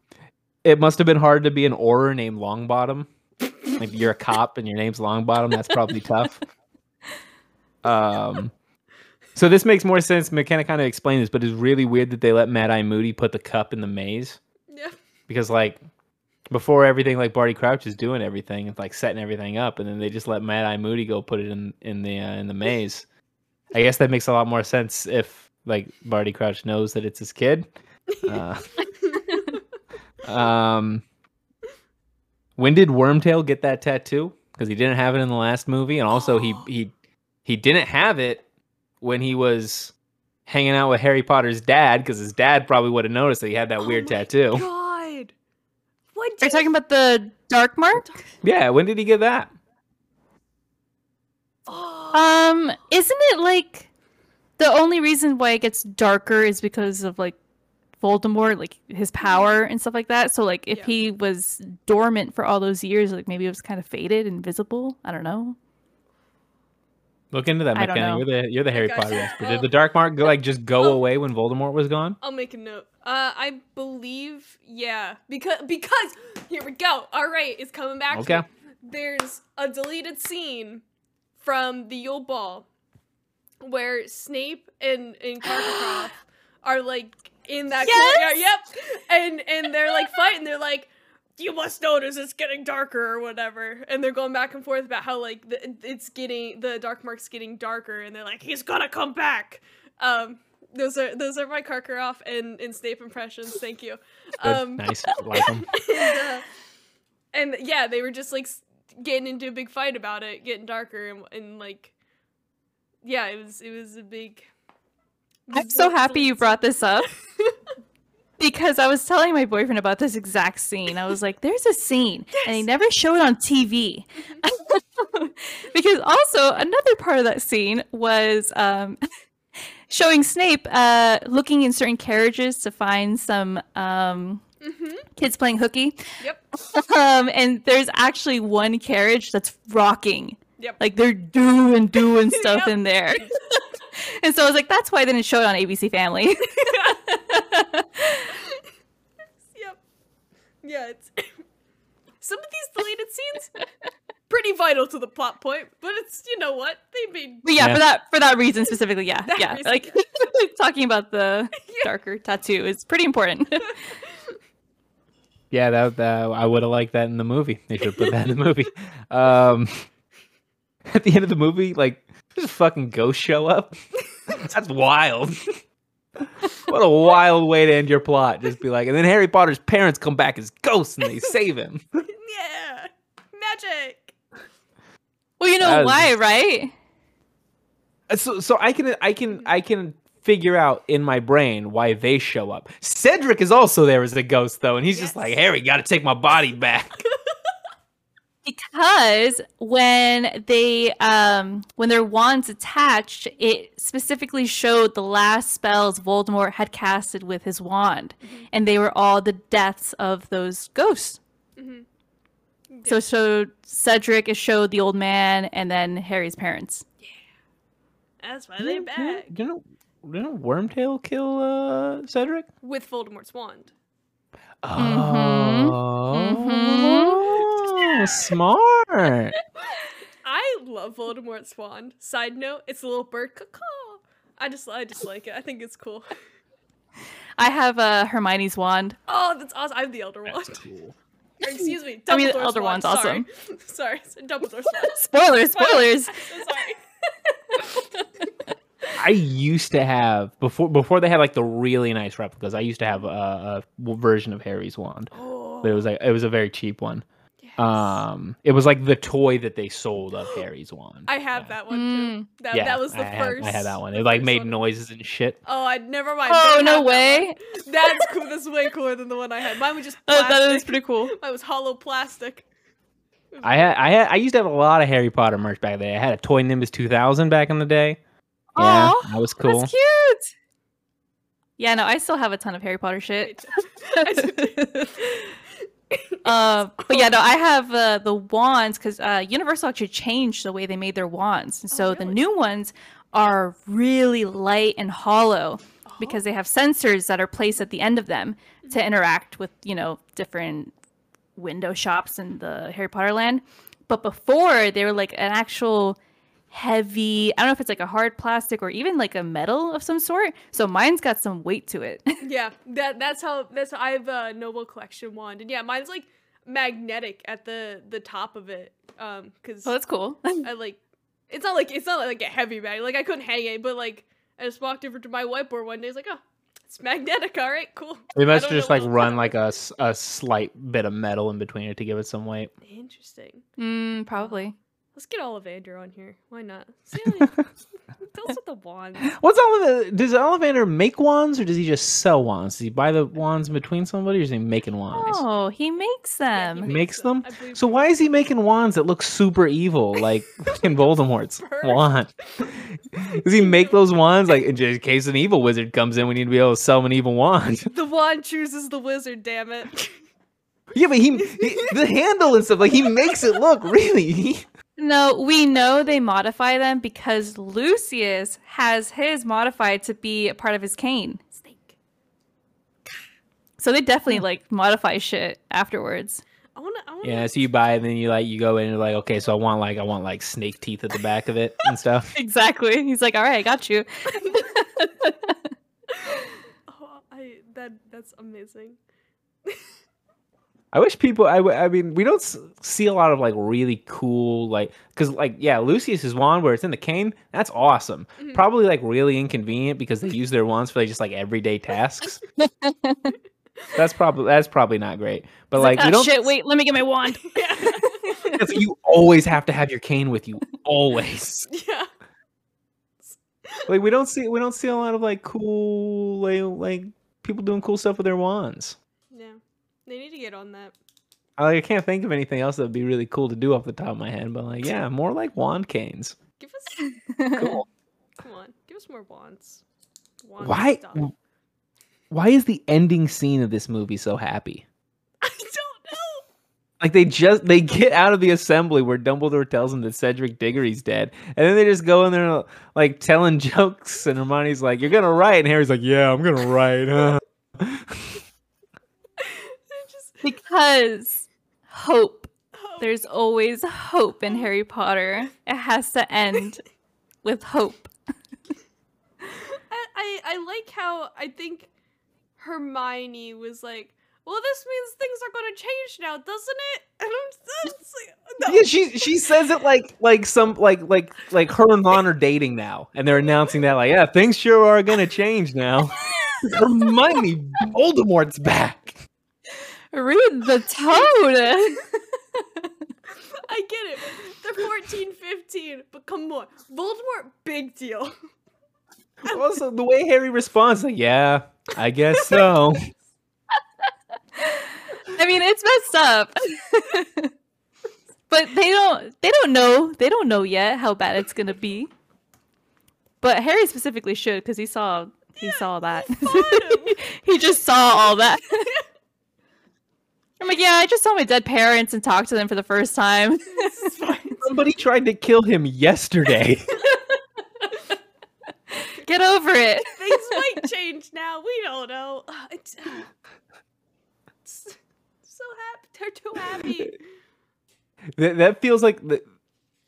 it must have been hard to be an auror named Longbottom. Like you're a cop and your name's Longbottom. That's probably tough. Um, so this makes more sense. McKenna kind of explained this, but it's really weird that they let Mad Eye Moody put the cup in the maze Yeah. because like before everything, like Barty Crouch is doing everything and like setting everything up, and then they just let Mad Eye Moody go put it in in the uh, in the maze. I guess that makes a lot more sense if like Barty Crouch knows that it's his kid. Uh, um, when did Wormtail get that tattoo? Because he didn't have it in the last movie, and also he he he didn't have it when he was hanging out with Harry Potter's dad, because his dad probably would have noticed that he had that Oh weird my tattoo. God. What? Are you talking about the dark mark? Yeah, when did he get that? Oh. Um, isn't it like the only reason why it gets darker is because of like Voldemort, like his power and stuff like that. So like if Yeah. he was dormant for all those years, like maybe it was kind of faded, and invisible. I don't know. Look into that, I McKenna. You're the you're the Harry Potter expert. Did the Dark Mark go, like just go Oh. away when Voldemort was gone? I'll make a note. Uh, I believe, yeah, because because here we go. All right, it's coming back. Okay. There's a deleted scene from the Yule Ball where Snape and and Karkaroff are like in that courtyard. Yep, and and they're like fighting. They're like. You must notice it's getting darker or whatever, and they're going back and forth about how like the, it's getting the dark mark's getting darker, and they're like he's gonna come back. Um, those are those are my Karkaroff and, and Snape impressions. Thank you. Um, nice, like them. and, uh, and yeah, they were just like getting into a big fight about it, getting darker, and, and like, yeah, it was it was a big. I'm so happy you brought this up. Because I was telling my boyfriend about this exact scene. I was like, there's a scene, and they never show it on TV. because also, another part of that scene was um, showing Snape uh, looking in certain carriages to find some um, hmm kids playing hooky. Yep. Um, and there's actually one carriage that's rocking. Yep. Like they're doing doing stuff Yep. in there. and so I was like, that's why they didn't show it on ABC Family. Yep. Yeah, it's some of these deleted scenes pretty vital to the plot point, but it's you know what they made. But yeah, Yeah. for that for that reason specifically, yeah, That yeah. reason, like talking about the darker tattoo is pretty important. Yeah, that, that I would have liked that in the movie. They should have put that in the movie. Um, at the end of the movie, like just fucking ghosts show up. That's wild. what a wild way to end your plot. Just be like, and then Harry Potter's parents come back as ghosts and they save him. yeah, magic. well, you That know is- why, right? Uh, So, so I can, I can, I can figure out in my brain why they show up. Cedric is also there as a ghost though, and he's just like, Harry, got to take my body back. Because when they um when their wands attached, it specifically showed the last spells Voldemort had casted with his wand, and they were all the deaths of those ghosts. Mhm. So so Cedric it showed the old man and then Harry's parents. Yeah, that's why they're back Didn't, didn't Wormtail kill uh, Cedric? with Voldemort's wand. Mhm. Oh, smart. I love Voldemort's wand. Side note, it's a little bird caw. I just I just like it. I think it's cool. I have uh, Hermione's wand. Oh, that's awesome. I have the Elder Wand. cool. Excuse me, Dumbledore's I mean, the Elder wand. Wand's Sorry. Sorry, Dumbledore's wand. Spoilers, spoilers. I'm so sorry. I used to have before before they had like the really nice replicas. I used to have a version of Harry's wand, oh, but it was like it was a very cheap one. Yes. Um, it was like the toy that they sold of Harry's wand. I have Yeah. that one Mm. That, Yeah, that was the I had, first. I had that one. It like made one. noises and shit. Oh, I never mind. Oh no have that way! That's cool. That's way cooler than the one I had. Mine was just Oh, that is pretty cool. Mine was hollow plastic. I had, I had, I used to have a lot of Harry Potter merch back then. I had a toy Nimbus 2000 back in the day. Yeah, Aw, that was cool. That's cute. Yeah, no, I still have a ton of Harry Potter shit. uh, but yeah, no, I have uh, the wands because uh, Universal actually changed the way they made their wands, and Oh, so the new ones are really light and hollow because they have sensors that are placed at the end of them to interact with you know different window shops in the Harry Potter land. But before they were like an actual heavy i don't know if it's like a hard plastic or even like a metal of some sort so mine's got some weight to it yeah, that that's how that's how I have a Noble Collection wand, and yeah, mine's like magnetic at the the top of it. Um, because so that's cool I like it's not like it's not like a heavy bag. Like I couldn't hang it, but like I just walked over to my whiteboard one day. It's like, oh, it's magnetic. All right, cool. They must just like run like a, a slight bit of metal in between it to give it some weight. Interesting. mm, probably Let's get Ollivander on here. Why not? See how many- Tell us what the wands. What's Ollivander? Does Ollivander make wands or does he just sell wands? Does he buy the wands between somebody or is he making wands? oh he makes Yeah, he them makes makes them. them? So why is he making wands that look super evil, like fucking Voldemort's Bird. wand? Does he make those wands like in case an evil wizard comes in? We need to be able to sell him an evil wand. The wand chooses the wizard. Damn it. yeah, but he, he the handle and stuff like he makes it look really. No we know they modify them because lucius has his modified to be a part of his cane Snake. so they definitely hmm. like modify shit afterwards I wanna. I wanna. Yeah, so you buy it, and then you like you go in and you're like, okay, so I want like I want like snake teeth at the back of it and stuff. exactly he's like all right i got you Oh, I that that's amazing. I wish people. I mean, we don't see a lot of like really cool like because like yeah, Lucius's wand where it's in the cane. That's awesome. Mhm. Probably like really inconvenient because they use their wands for like just like everyday tasks. that's probably that's probably not great. But like, we "Ah, don't. shit wait let me get my wand you always have to have your cane with you. Always. yeah. like we don't see we don't see a lot of like cool like like people doing cool stuff with their wands. Yeah. They need to get on that. I, like, I can't think of anything else that would be really cool to do off the top of my head, but like yeah, more like wand canes. Give us. Cool. Come on. Give us more wands. Wand Why? stuff. Why is the ending scene of this movie so happy? I don't know. Like they just they get out of the assembly where Dumbledore tells them that Cedric Diggory's dead, and then they just go in there like telling jokes, and Hermione's like, "You're gonna write," and Harry's like, "Yeah, I'm gonna write." huh." They're just. because hope there's always hope in harry potter it has to end with hope I, I I like how I think Hermione was like, "Well, this means things are going to change now, doesn't it?" And I'm just like, no. Yeah, she she says it like like some like like like her and Ron are dating now, and they're announcing that like yeah, things sure are gonna change now. Hermione, Voldemort's back. Read the tone I get it. They're 14, 15, but come on, Voldemort, big deal. Also, the way Harry responds, like, yeah, I guess so. i mean it's messed up but they don't they don't know they don't know yet how bad it's gonna be but harry specifically should because he saw he saw that fought him. he just saw all that i'm like yeah i just saw my dead parents and talked to them for the first time This is fine. Somebody tried to kill him yesterday. get over it Things might change now. We don't know. It's, uh, it's so happy. They're too happy. that, that feels like the,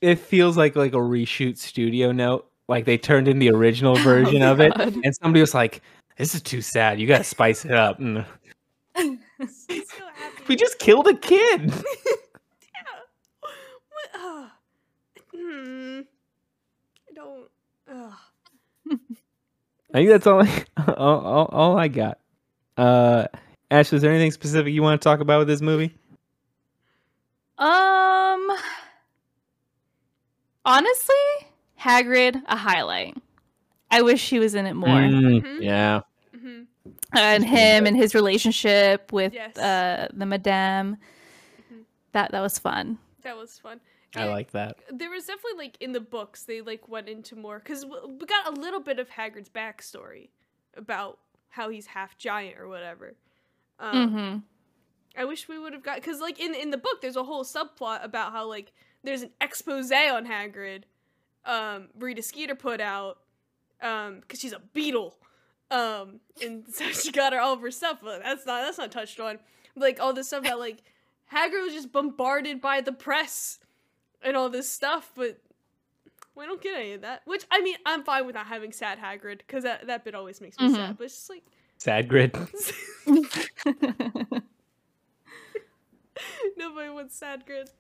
it feels like like a reshoot studio note. Like they turned in the original oh version of it, and somebody was like, "This is too sad. You gotta spice it up." Mm. And It's so happy. We just killed a kid. Yeah. What? Uh, hmm. I don't. Ugh. I think that's all. I, all, all, all I got. Uh, Ash, is there anything specific you want to talk about with this movie? Um, honestly, Hagrid a highlight. I wish he was in it more. Mm, Mhm. yeah. And him and his relationship with Yes. uh, the madame. Mhm. That that was fun. That was fun. I Yeah, like that. There was definitely like in the books they like went into more because we got a little bit of Hagrid's backstory about how he's half giant or whatever. Um, hmm I wish we would have got because like in in the book there's a whole subplot about how like there's an expose on Hagrid, um, Rita Skeeter put out, um, because she's a beetle, um, and so she got her all of her stuff, but that's not that's not touched on. Like all this stuff that like Hagrid was just bombarded by the press and all this stuff, but we don't get any of that. Which I mean, I'm fine with not having sad Hagrid because that that bit always makes me Mhm. sad. But it's just like. Sad grid. Nobody wants sad grid.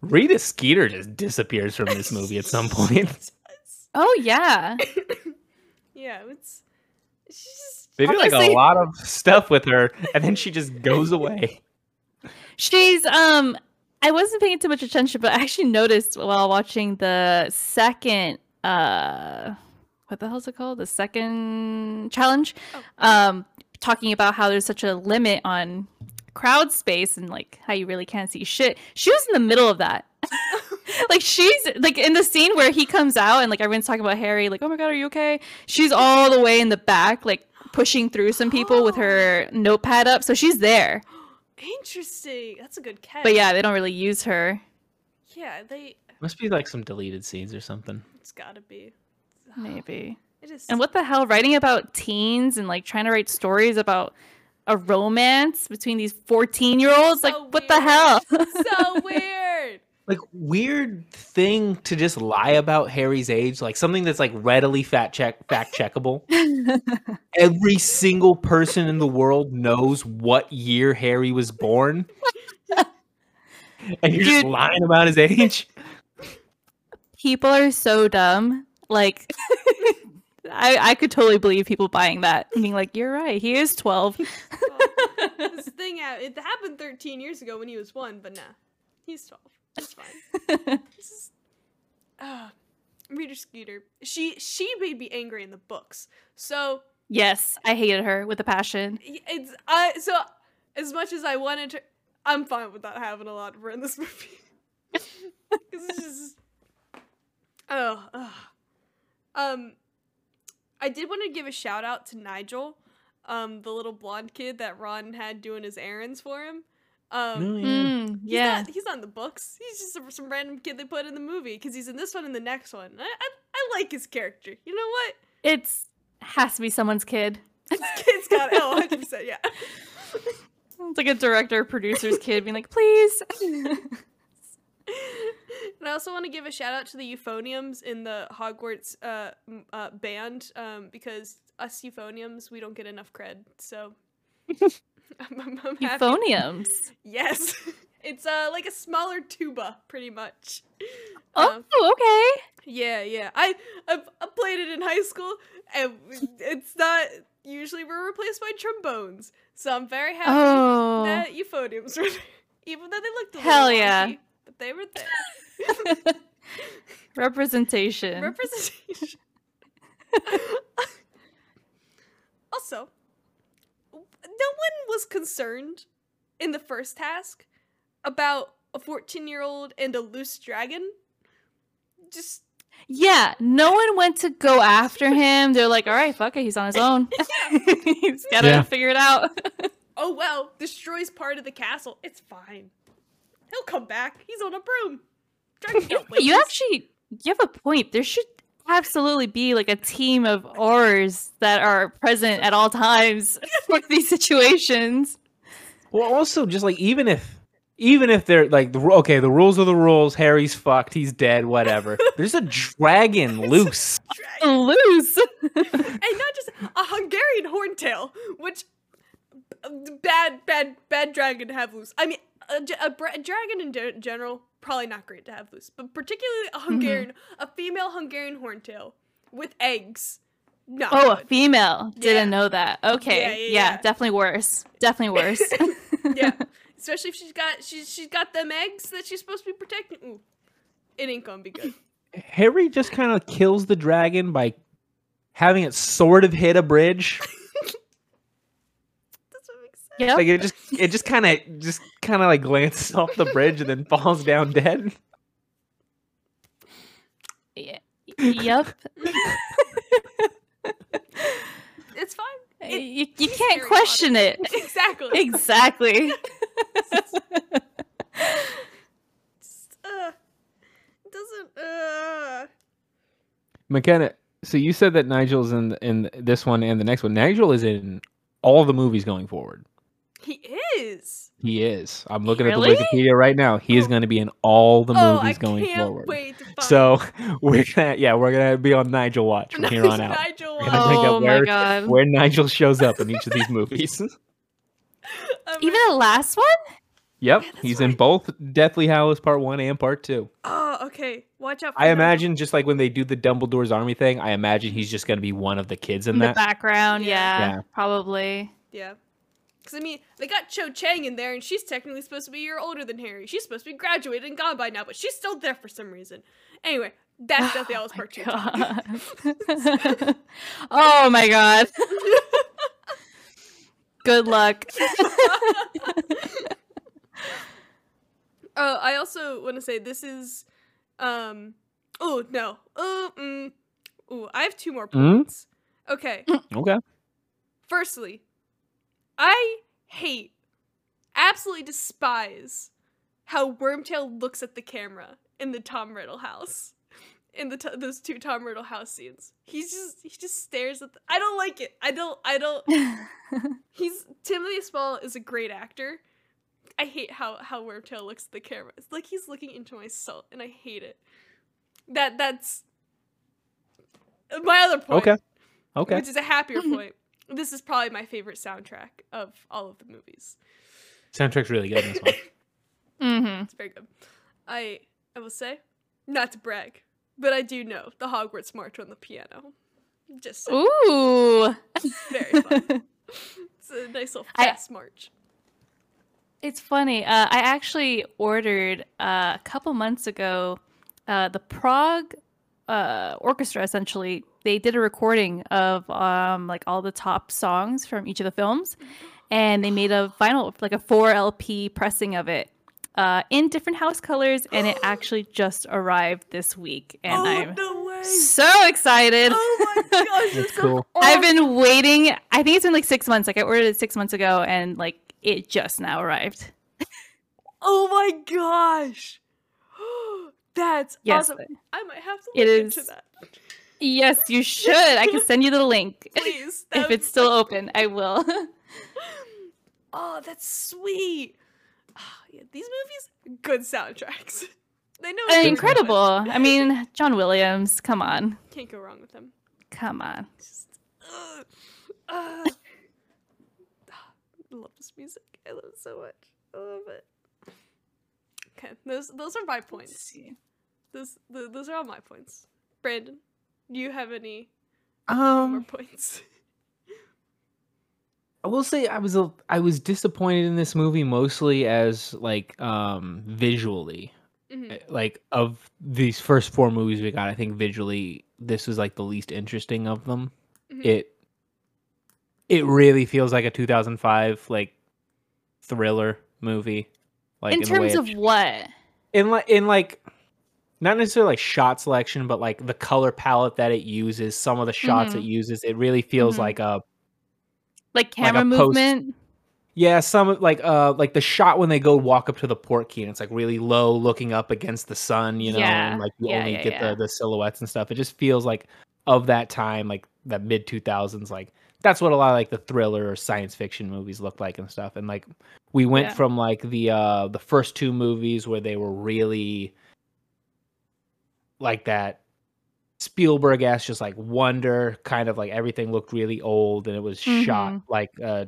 Rita Skeeter just disappears from this movie at some point. oh yeah, yeah, it's she's just They do like a lot of stuff with her, and then she just goes away. she's um. I wasn't paying too much attention, but I actually noticed while watching the second uh, what the hell is it called? The second challenge. Oh. Um, talking about how there's such a limit on crowd space and like how you really can't see shit. She was in the middle of that. like she's like in the scene where he comes out and like everyone's talking about Harry, like, oh my god, are you okay? She's all the way in the back, like pushing through some people with her notepad up. So she's there. interesting. That's a good catch. But yeah, they don't really use her. yeah, they. Must be like some deleted scenes or something. It's gotta be. Maybe. It is. And what the hell? Writing about teens and like trying to write stories about a romance between these 14 year olds? Like, So what the hell? so weird. Like weird thing to just lie about Harry's age, like something that's like readily fact check fact checkable. Every single person in the world knows what year Harry was born. and you're just lying about his age. people are so dumb. Like, I I could totally believe people buying that, and being like, "You're right, he is 12. Well, this thing hap- it happened 13 years ago when he was one, but nah, he's 12. It's fine. This is. Uh, Rita Skeeter. She she made me angry in the books. So yes, I hated her with a passion. it's I so as much as I wanted to, I'm fine with not having a lot of her in this movie. It's just. Oh, ugh. Um, I did want to give a shout out to Nigel, um, the little blonde kid that Ron had doing his errands for him. Um, Mm, He's yeah, not, he's not in the books. He's just some, some random kid they put in the movie because he's in this one and the next one. I, I, I like his character. You know what? it's has to be someone's kid. This kid's got it. Oh, 100%. Yeah. It's like a director producer's kid being like, "Please." And I also want to give a shout out to the euphoniums in the Hogwarts uh, uh, band um, because us euphoniums, we don't get enough cred. So. Euphoniums. Yes. It's uh like a smaller tuba, pretty much. Oh, Um, okay. Yeah, yeah. I I've, I played it in high school, and it's not usually we're replaced by trombones. So I'm very happy Oh, that euphoniums were there, even though they looked a Hell little yeah. wonky, but they were there. representation. Representation. also, no one was concerned in the first task about a 14 year old and a loose dragon. Just Yeah, no one went to go after him. They're like, all right, fuck it, he's on his own. he's gotta Yeah. figure it out. oh well, destroys part of the castle. It's fine. He'll come back. He's on a broom. You actually, you have a point. There should absolutely be like a team of Aurors that are present at all times for these situations. Well, also just like even if even if they're like the okay, the rules are the rules. Harry's fucked. He's dead. Whatever. There's a dragon loose. Dragon. Loose. and not just a Hungarian horntail, which bad, bad, bad dragon to have loose. I mean, a, a, a dragon in ge- general probably not great to have loose, but particularly a Hungarian, mm-hmm. a female Hungarian horntail with eggs. No. oh, a female. Yeah. Didn't know that. Okay. Yeah, Yeah, yeah, yeah. definitely worse. Definitely worse. yeah. Especially if she's got she's she's got them eggs that she's supposed to be protecting. Ooh, it ain't gonna be good. Harry just kind of kills the dragon by having it sort of hit a bridge. That's what makes sense. Yep. Like it just it just kind of just kind of like glances off the bridge and then falls down dead. Yeah. Yep. It's fine. It- you, you can't Harry question it. exactly. Exactly. Just, uh, doesn't. Uh, McKenna, so you said that Nigel's in in this one and the next one. Nigel is in all the movies going forward. He is. He is. I'm looking Really? at the Wikipedia right now. He is Oh. going to be in all the oh, movies I going can't forward. wait to find. So we're gonna yeah we're gonna be on Nigel watch from here on out. Nigel We're oh of my where- god. Where Nigel shows up in each of these movies. Even the last one? yep, Yeah, that's he's in both Deathly Hallows Part One and Part Two. oh, okay. Watch out. For I Nigel. imagine just like when they do the Dumbledore's army thing, I imagine he's just gonna be one of the kids in In the background, Yeah. yeah, Yeah. probably. Yeah. Because, I mean, they got Cho Chang in there, and she's technically supposed to be a year older than Harry. She's supposed to be graduated and gone by now, but she's still there for some reason. Anyway, that's Deathly Hallows Part 2. God. oh my god. Good luck. Oh, I also want to say this is, um, oh no, oh, mm, ooh, I have two more Mm? points. Okay, Okay. firstly, I hate, absolutely despise how Wormtail looks at the camera in the Tom Riddle house, in the t- those two Tom Riddle house scenes. He's just he just stares at. The- I don't like it. I don't. I don't. He's Timothy Spall is a great actor. I hate how how Wormtail looks at the camera. It's like he's looking into my soul, and I hate it. That that's my other point, Okay. Okay. which is a happier point. This is probably my favorite soundtrack of all of the movies. Soundtrack's really good in this one. mm-hmm. It's very good. I I will say, not to brag, but I do know the Hogwarts March on the piano. Just saying. Ooh. very fun. It's a nice little I- fast march. It's funny. Uh, I actually ordered uh, a couple months ago uh, the Prague uh, Orchestra. Essentially, they did a recording of um, like all the top songs from each of the films, and they made a vinyl, like a four LP pressing of it. Uh, in different house colors, and it actually just arrived this week, and oh I'm no way! so excited. Oh my gosh, That's it's so cool. I've been waiting. I think it's been like six months. Like I ordered it six months ago, and like it just now arrived. Oh my gosh, that's Yes, awesome. I might have to it look into is- that. Yes, you should. I can send you the link Please, if it's still so- open. I will. Oh, that's sweet. Ah, yeah, these movies, good soundtracks. they know. Incredible. I mean, John Williams. Come on, Can't go wrong with him. come on. Just, uh, uh. I love this music. I love it so much. I love it. Okay, those those are my points. Those th- those are all my points. Brandon, do you have any more Um, points? I will say I was a, I was disappointed in this movie mostly as like um visually Mhm. Uh, like of these first four movies we got. I think visually this was like the least interesting of them. Mhm. It it really feels like a 2005 like thriller movie. Like in the way terms of what? in like in like not necessarily like shot selection but like the color palette that it uses some of the shots it Mhm. uses it really feels Mhm. like a Like a camera post- movement? yeah some like uh like the shot when they go walk up to the Portkey and it's like really low looking up against the sun you know Yeah. and like you Yeah, only yeah, get the the silhouettes and stuff it just feels like of that time like that mid 2000s like that's what a lot of like the thriller or science fiction movies look like and stuff and like we went from like the uh the first two movies where they were really like that Spielberg ass just like wonder kind of like everything looked really old and it was shot Mhm. like uh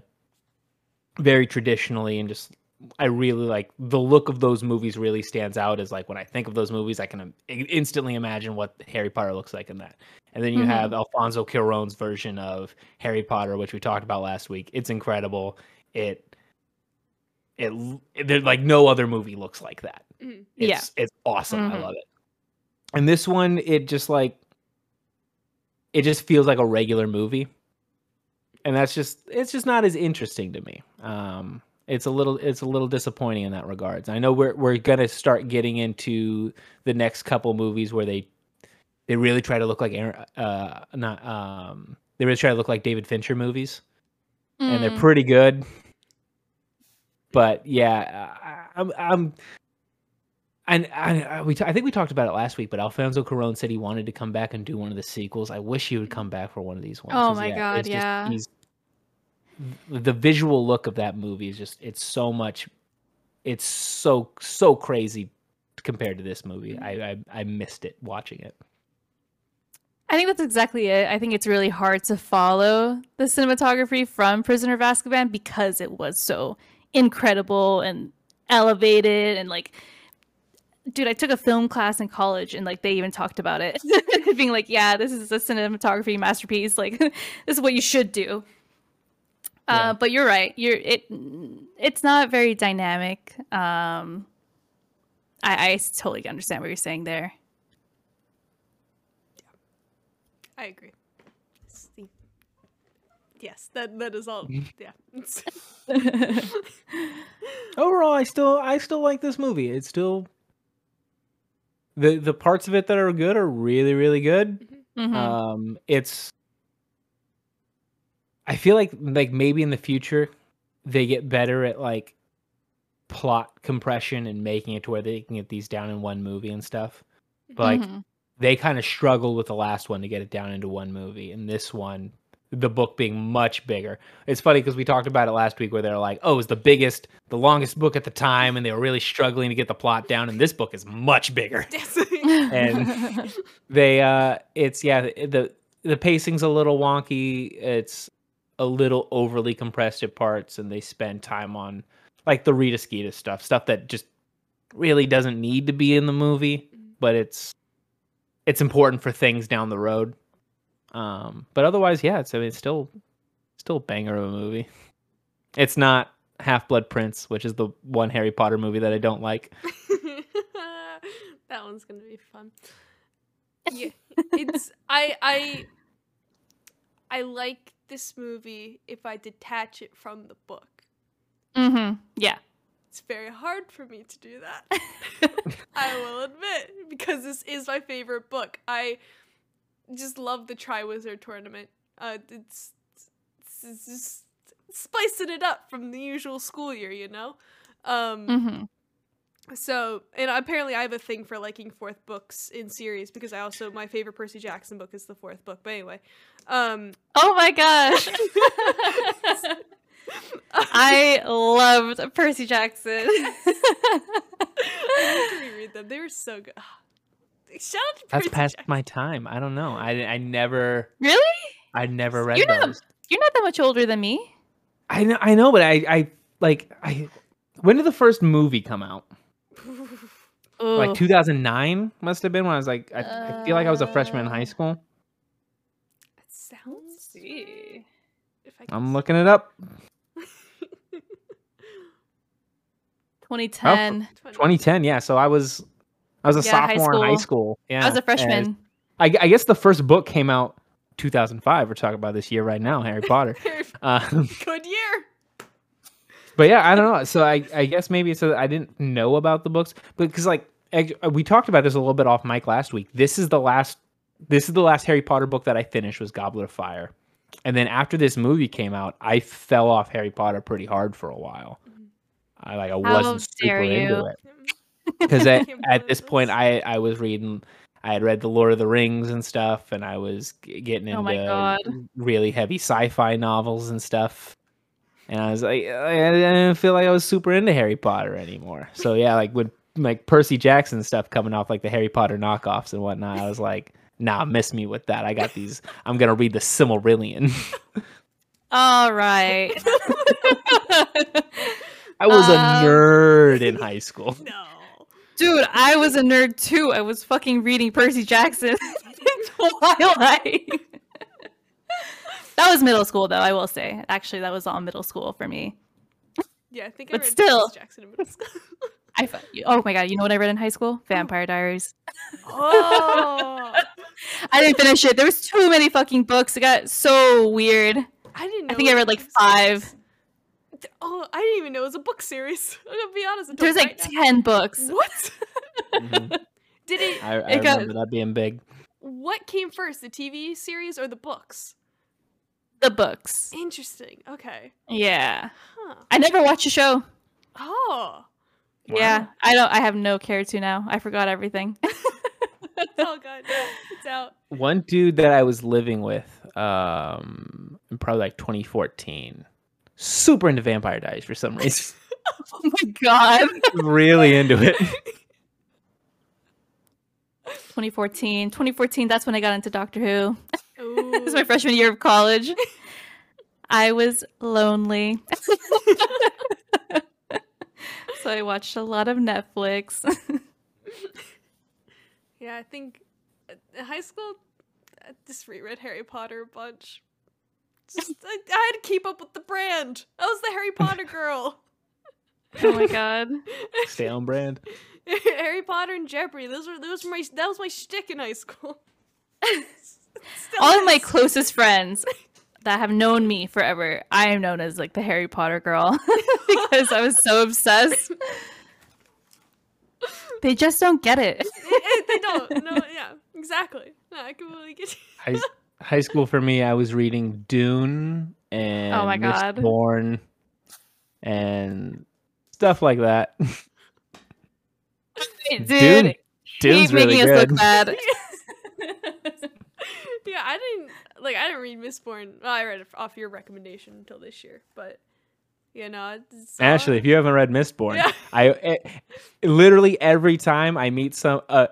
very traditionally and just I really like the look of those movies really stands out as like when I think of those movies I can instantly imagine what Harry Potter looks like in that. And then you Mhm. have Alfonso Cuarón's version of Harry Potter which we talked about last week. It's incredible. It it, it like no other movie looks like that. Mhm. Yeah. It's it's awesome. I Mhm. love it. And this one, it just like it just feels like a regular movie. And that's just it's just not as interesting to me. Um it's a little it's a little disappointing in that regards. I know we're we're gonna start getting into the next couple movies where they they really try to look like Aaron, uh not um they really try to look like David Fincher movies and they're Mm. pretty good. But yeah, I, I'm, I'm, and I, I, uh, we, t- I think we talked about it last week. But Alfonso Cuarón said he wanted to come back and do one of the sequels. I wish he would come back for one of these ones. Oh my God, it's yeah. he's, the visual look of that movie is just it's so much, it's so so crazy compared to this movie. I I, I missed it watching it. I think that's exactly it. I think it's really hard to follow the cinematography from Prisoner of Azkaban because it was so incredible and elevated and like dude, I took a film class in college and like they even talked about it. Being like, yeah, this is a cinematography masterpiece. Like this is what you should do. Yeah. Uh, but you're right. You're it it's not very dynamic. Um I, I totally understand what you're saying there. I agree. It's Yes, that that is all. Mm-hmm. Yeah. Overall i still i still like this movie it's still the the parts of it that are good are really really good Mhm. um it's i feel like like maybe in the future they get better at like plot compression and making it to where they can get these down in one movie and stuff but like Mhm. they kind of struggled with the last one to get it down into one movie and this one the book being much bigger. It's funny because we talked about it last week where they're like oh it's the biggest the longest book at the time and they were really struggling to get the plot down and this book is much bigger. And- they uh it's yeah the the, pacing's a little wonky. It's a little overly compressed at parts and they spend time on like the Rita Skeeter stuff stuff that just really doesn't need to be in the movie but it's it's important for things down the road um but otherwise yeah it's I mean it's still still a banger of a movie it's not Half Blood Prince which is the one Harry Potter movie that I don't like that one's gonna be fun. Yeah, it's I I I like this movie if I detach it from the book. Mm-hmm. Yeah. It's very hard for me to do that. I will admit because this is my favorite book. I just love the Triwizard tournament. Uh, it's, it's, it's just spicing it up from the usual school year, you know. Um, Mhm. so, and apparently I have a thing for liking fourth books in series because I also my favorite Percy Jackson book is the fourth book. But anyway, um, Oh my gosh. I loved Percy Jackson. I need to reread them. They were so good. Shout out to that's Percy past Jackson. my time I don't know I I never really? I never read You're not- those You're not that much older than me. I know, I know, but I, I like, I. When did the first movie come out? Like 2009 must have been when I was like, I, I feel like I was a freshman in high Uh, school. That sounds. see. If I I'm looking it up. 2010. 2010, yeah. So I was, I was a Yeah, high sophomore in high school. Yeah, I was a freshman. I, I guess the first book came out 2005. We're talking about this year right now, Harry Potter. Um, Good year. but yeah, I don't know. So I, I guess maybe it's I didn't know about the books, but because like we talked about this a little bit off mic last week. This is the last, this is the last Harry Potter book that I finished was Goblet of Fire, and then after this movie came out, I fell off Harry Potter pretty hard for a while. I like I How wasn't super into it because at, at this point. I I was reading. I had read the Lord of the Rings and stuff, and I was getting into Oh my God. really heavy sci-fi novels and stuff. And I was like, I I didn't feel like I was super into Harry Potter anymore. So yeah, like with like Percy Jackson stuff coming off like the Harry Potter knockoffs and whatnot, I was like, nah, miss me with that. I got these. I'm gonna read the Silmarillion. All right. I was a Um, nerd in high school. No. Dude, I was a nerd too. I was fucking reading Percy Jackson in Twilight. that was middle school, though, I will say. Actually, that was all middle school for me. Yeah, I think I But read still. Percy Jackson in middle school. I oh my god, you know what I read in high school? Oh. Vampire Diaries. oh, I didn't finish it. There was too many fucking books. It got so weird. I didn't. Know I think I read like five. Oh, I didn't even know it was a book series. I'm gonna be honest. until There's like right now. ten books. What? Mhm. Did it? I, I It got- remember that being big. What came first, the TV series or the books? The books. Interesting. Okay. Yeah. Huh. I never watched a show. Oh, Yeah. I don't I have no care to now. I forgot everything. it's all good. Yeah, it's out. One dude that I was living with, um, in probably like 2014, super into Vampire Diaries for some reason. oh my god. really into it. 2014. 2014, that's when I got into Doctor Who. It was my freshman year of college. I was lonely. so I watched a lot of Netflix. Yeah, I think uh, in high school, I just reread Harry Potter a bunch. Just, I, I had to keep up with the brand. I was the Harry Potter girl. oh my god. Stay on brand. Harry Potter and Jeopardy. Those were those were my that was my shtick in high school. Still All of my closest friends that have known me forever, I am known as like the Harry Potter girl because I was so obsessed. They just don't get it. Eh, eh, they don't. No, yeah, exactly. No, I completely get you. High, high school for me, I was reading Dune and Oh my God. Mistborn and stuff like that. Dude, Dune- Dune's making really us good. look bad. yeah, I didn't like. I didn't read Mistborn. Well, I read it off your recommendation until this year, but you know, it's all- Ashley, if you haven't read Mistborn, Yeah. I eh, literally every time I meet some uh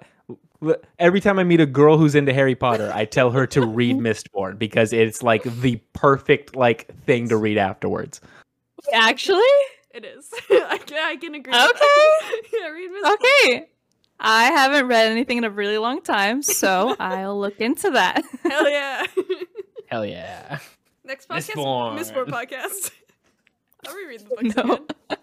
every time I meet a girl who's into Harry Potter, I tell her to read Mistborn because it's like the perfect like thing to read afterwards. Actually? it is. I can, I can agree. with Okay. that. yeah, read Mistborn. Okay. I haven't read anything in a really long time, so I'll look into that. Hell yeah. Hell yeah. Next podcast, Mistborn. Mistborn podcast. I'll reread the book. No.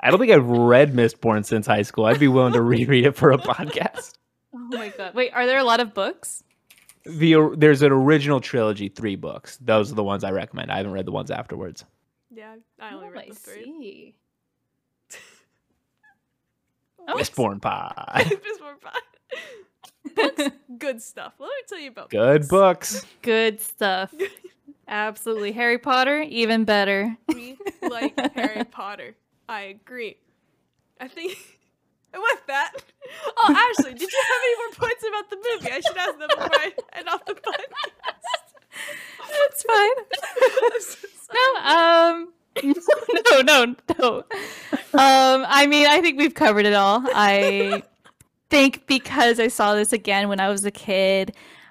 Again. I don't think I've read Mistborn since high school. I'd be willing to reread it for a podcast. Oh my god. Wait, are there a lot of books? The there's an original trilogy, three books. Those are the ones I recommend. I haven't read the ones afterwards. Yeah, I only Oh, read I the three. see. Oh, Mistborn pie. Mistborn pie. Books, good stuff. Let me tell you about Good books. Good stuff. Absolutely. Harry Potter, even better. We like Harry Potter. I agree. I think. And with that, oh, Ashley, did you have any more points about the movie? I should ask them before I end off the podcast. It's fine. So. No, um, no, no, no. Um, I mean, I think we've covered it all. I think because I saw this again when I was a kid,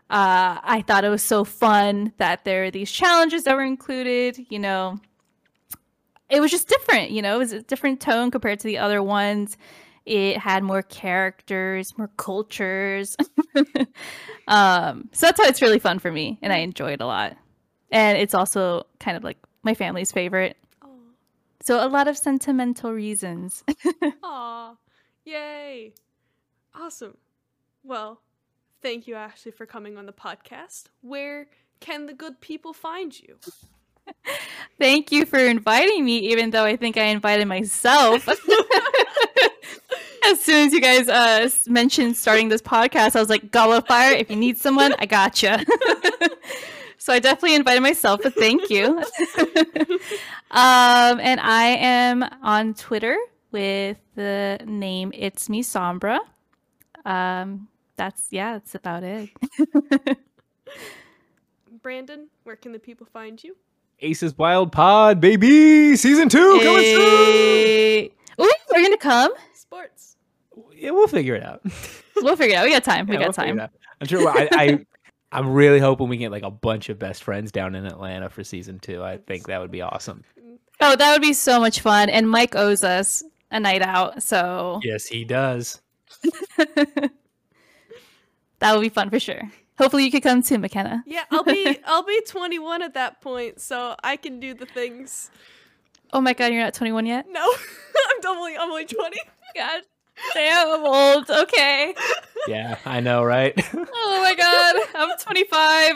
uh, I thought it was so fun that there are these challenges that were included. You know, it was just different. You know, it was a different tone compared to the other ones. It had more characters, more cultures. um, so that's why it's really fun for me, and I enjoy it a lot. And it's also kind of like my family's favorite. So a lot of sentimental reasons. Aw. Yay. Awesome. Well, thank you, Ashley, for coming on the podcast. Where can the good people find you? Thank you for inviting me, even though I think I invited myself. as soon as you guys uh, mentioned starting this podcast, I was like, of Fire, if you need someone, I gotcha. so I definitely invited myself, but thank you. um, and I am on Twitter with the name It's Me Sombra. Um, that's, yeah, that's about it. Brandon, where can the people find you? Aces Wild Pod, baby, season two coming soon. Ooh, we're gonna come. Sports. Yeah, we'll figure it out. We'll figure it out. We got time. We Yeah, we'll got time. I'm sure. I, I, I'm really hoping we get like a bunch of best friends down in Atlanta for season two. I think that would be awesome. Oh, that would be so much fun. And Mike owes us a night out, so Yes, he does. that would be fun for sure. Hopefully, you could come too, McKenna. Yeah, I'll be I'll be 21 at that point, so I can do the things. Oh my god, you're not 21 yet? No, I'm only I'm only 20. God damn, I'm old. Okay. Yeah, I know, right? Oh my god, I'm 25.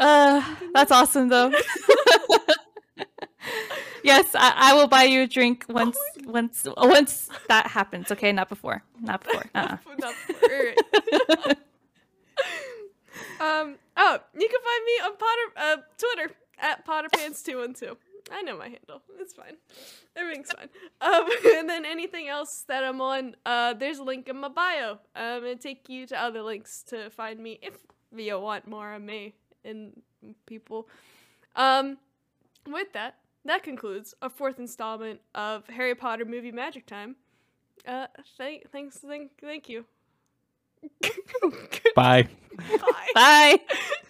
uh, that's awesome though. Yes, I, I will buy you a drink once once once that happens. Okay, not before. Not before. Uh-uh. Not um. Oh, you can find me on Potter uh, Twitter at PotterPants212. I know my handle. It's fine. Everything's fine. Um, and then anything else that I'm on, uh, there's a link in my bio. Um, it'll take you to other links to find me if you want more of me and people. Um, with that, that concludes our fourth installment of Harry Potter movie Magic Time. Uh, thank, thanks, thank, thank you. Bye. Bye. Bye.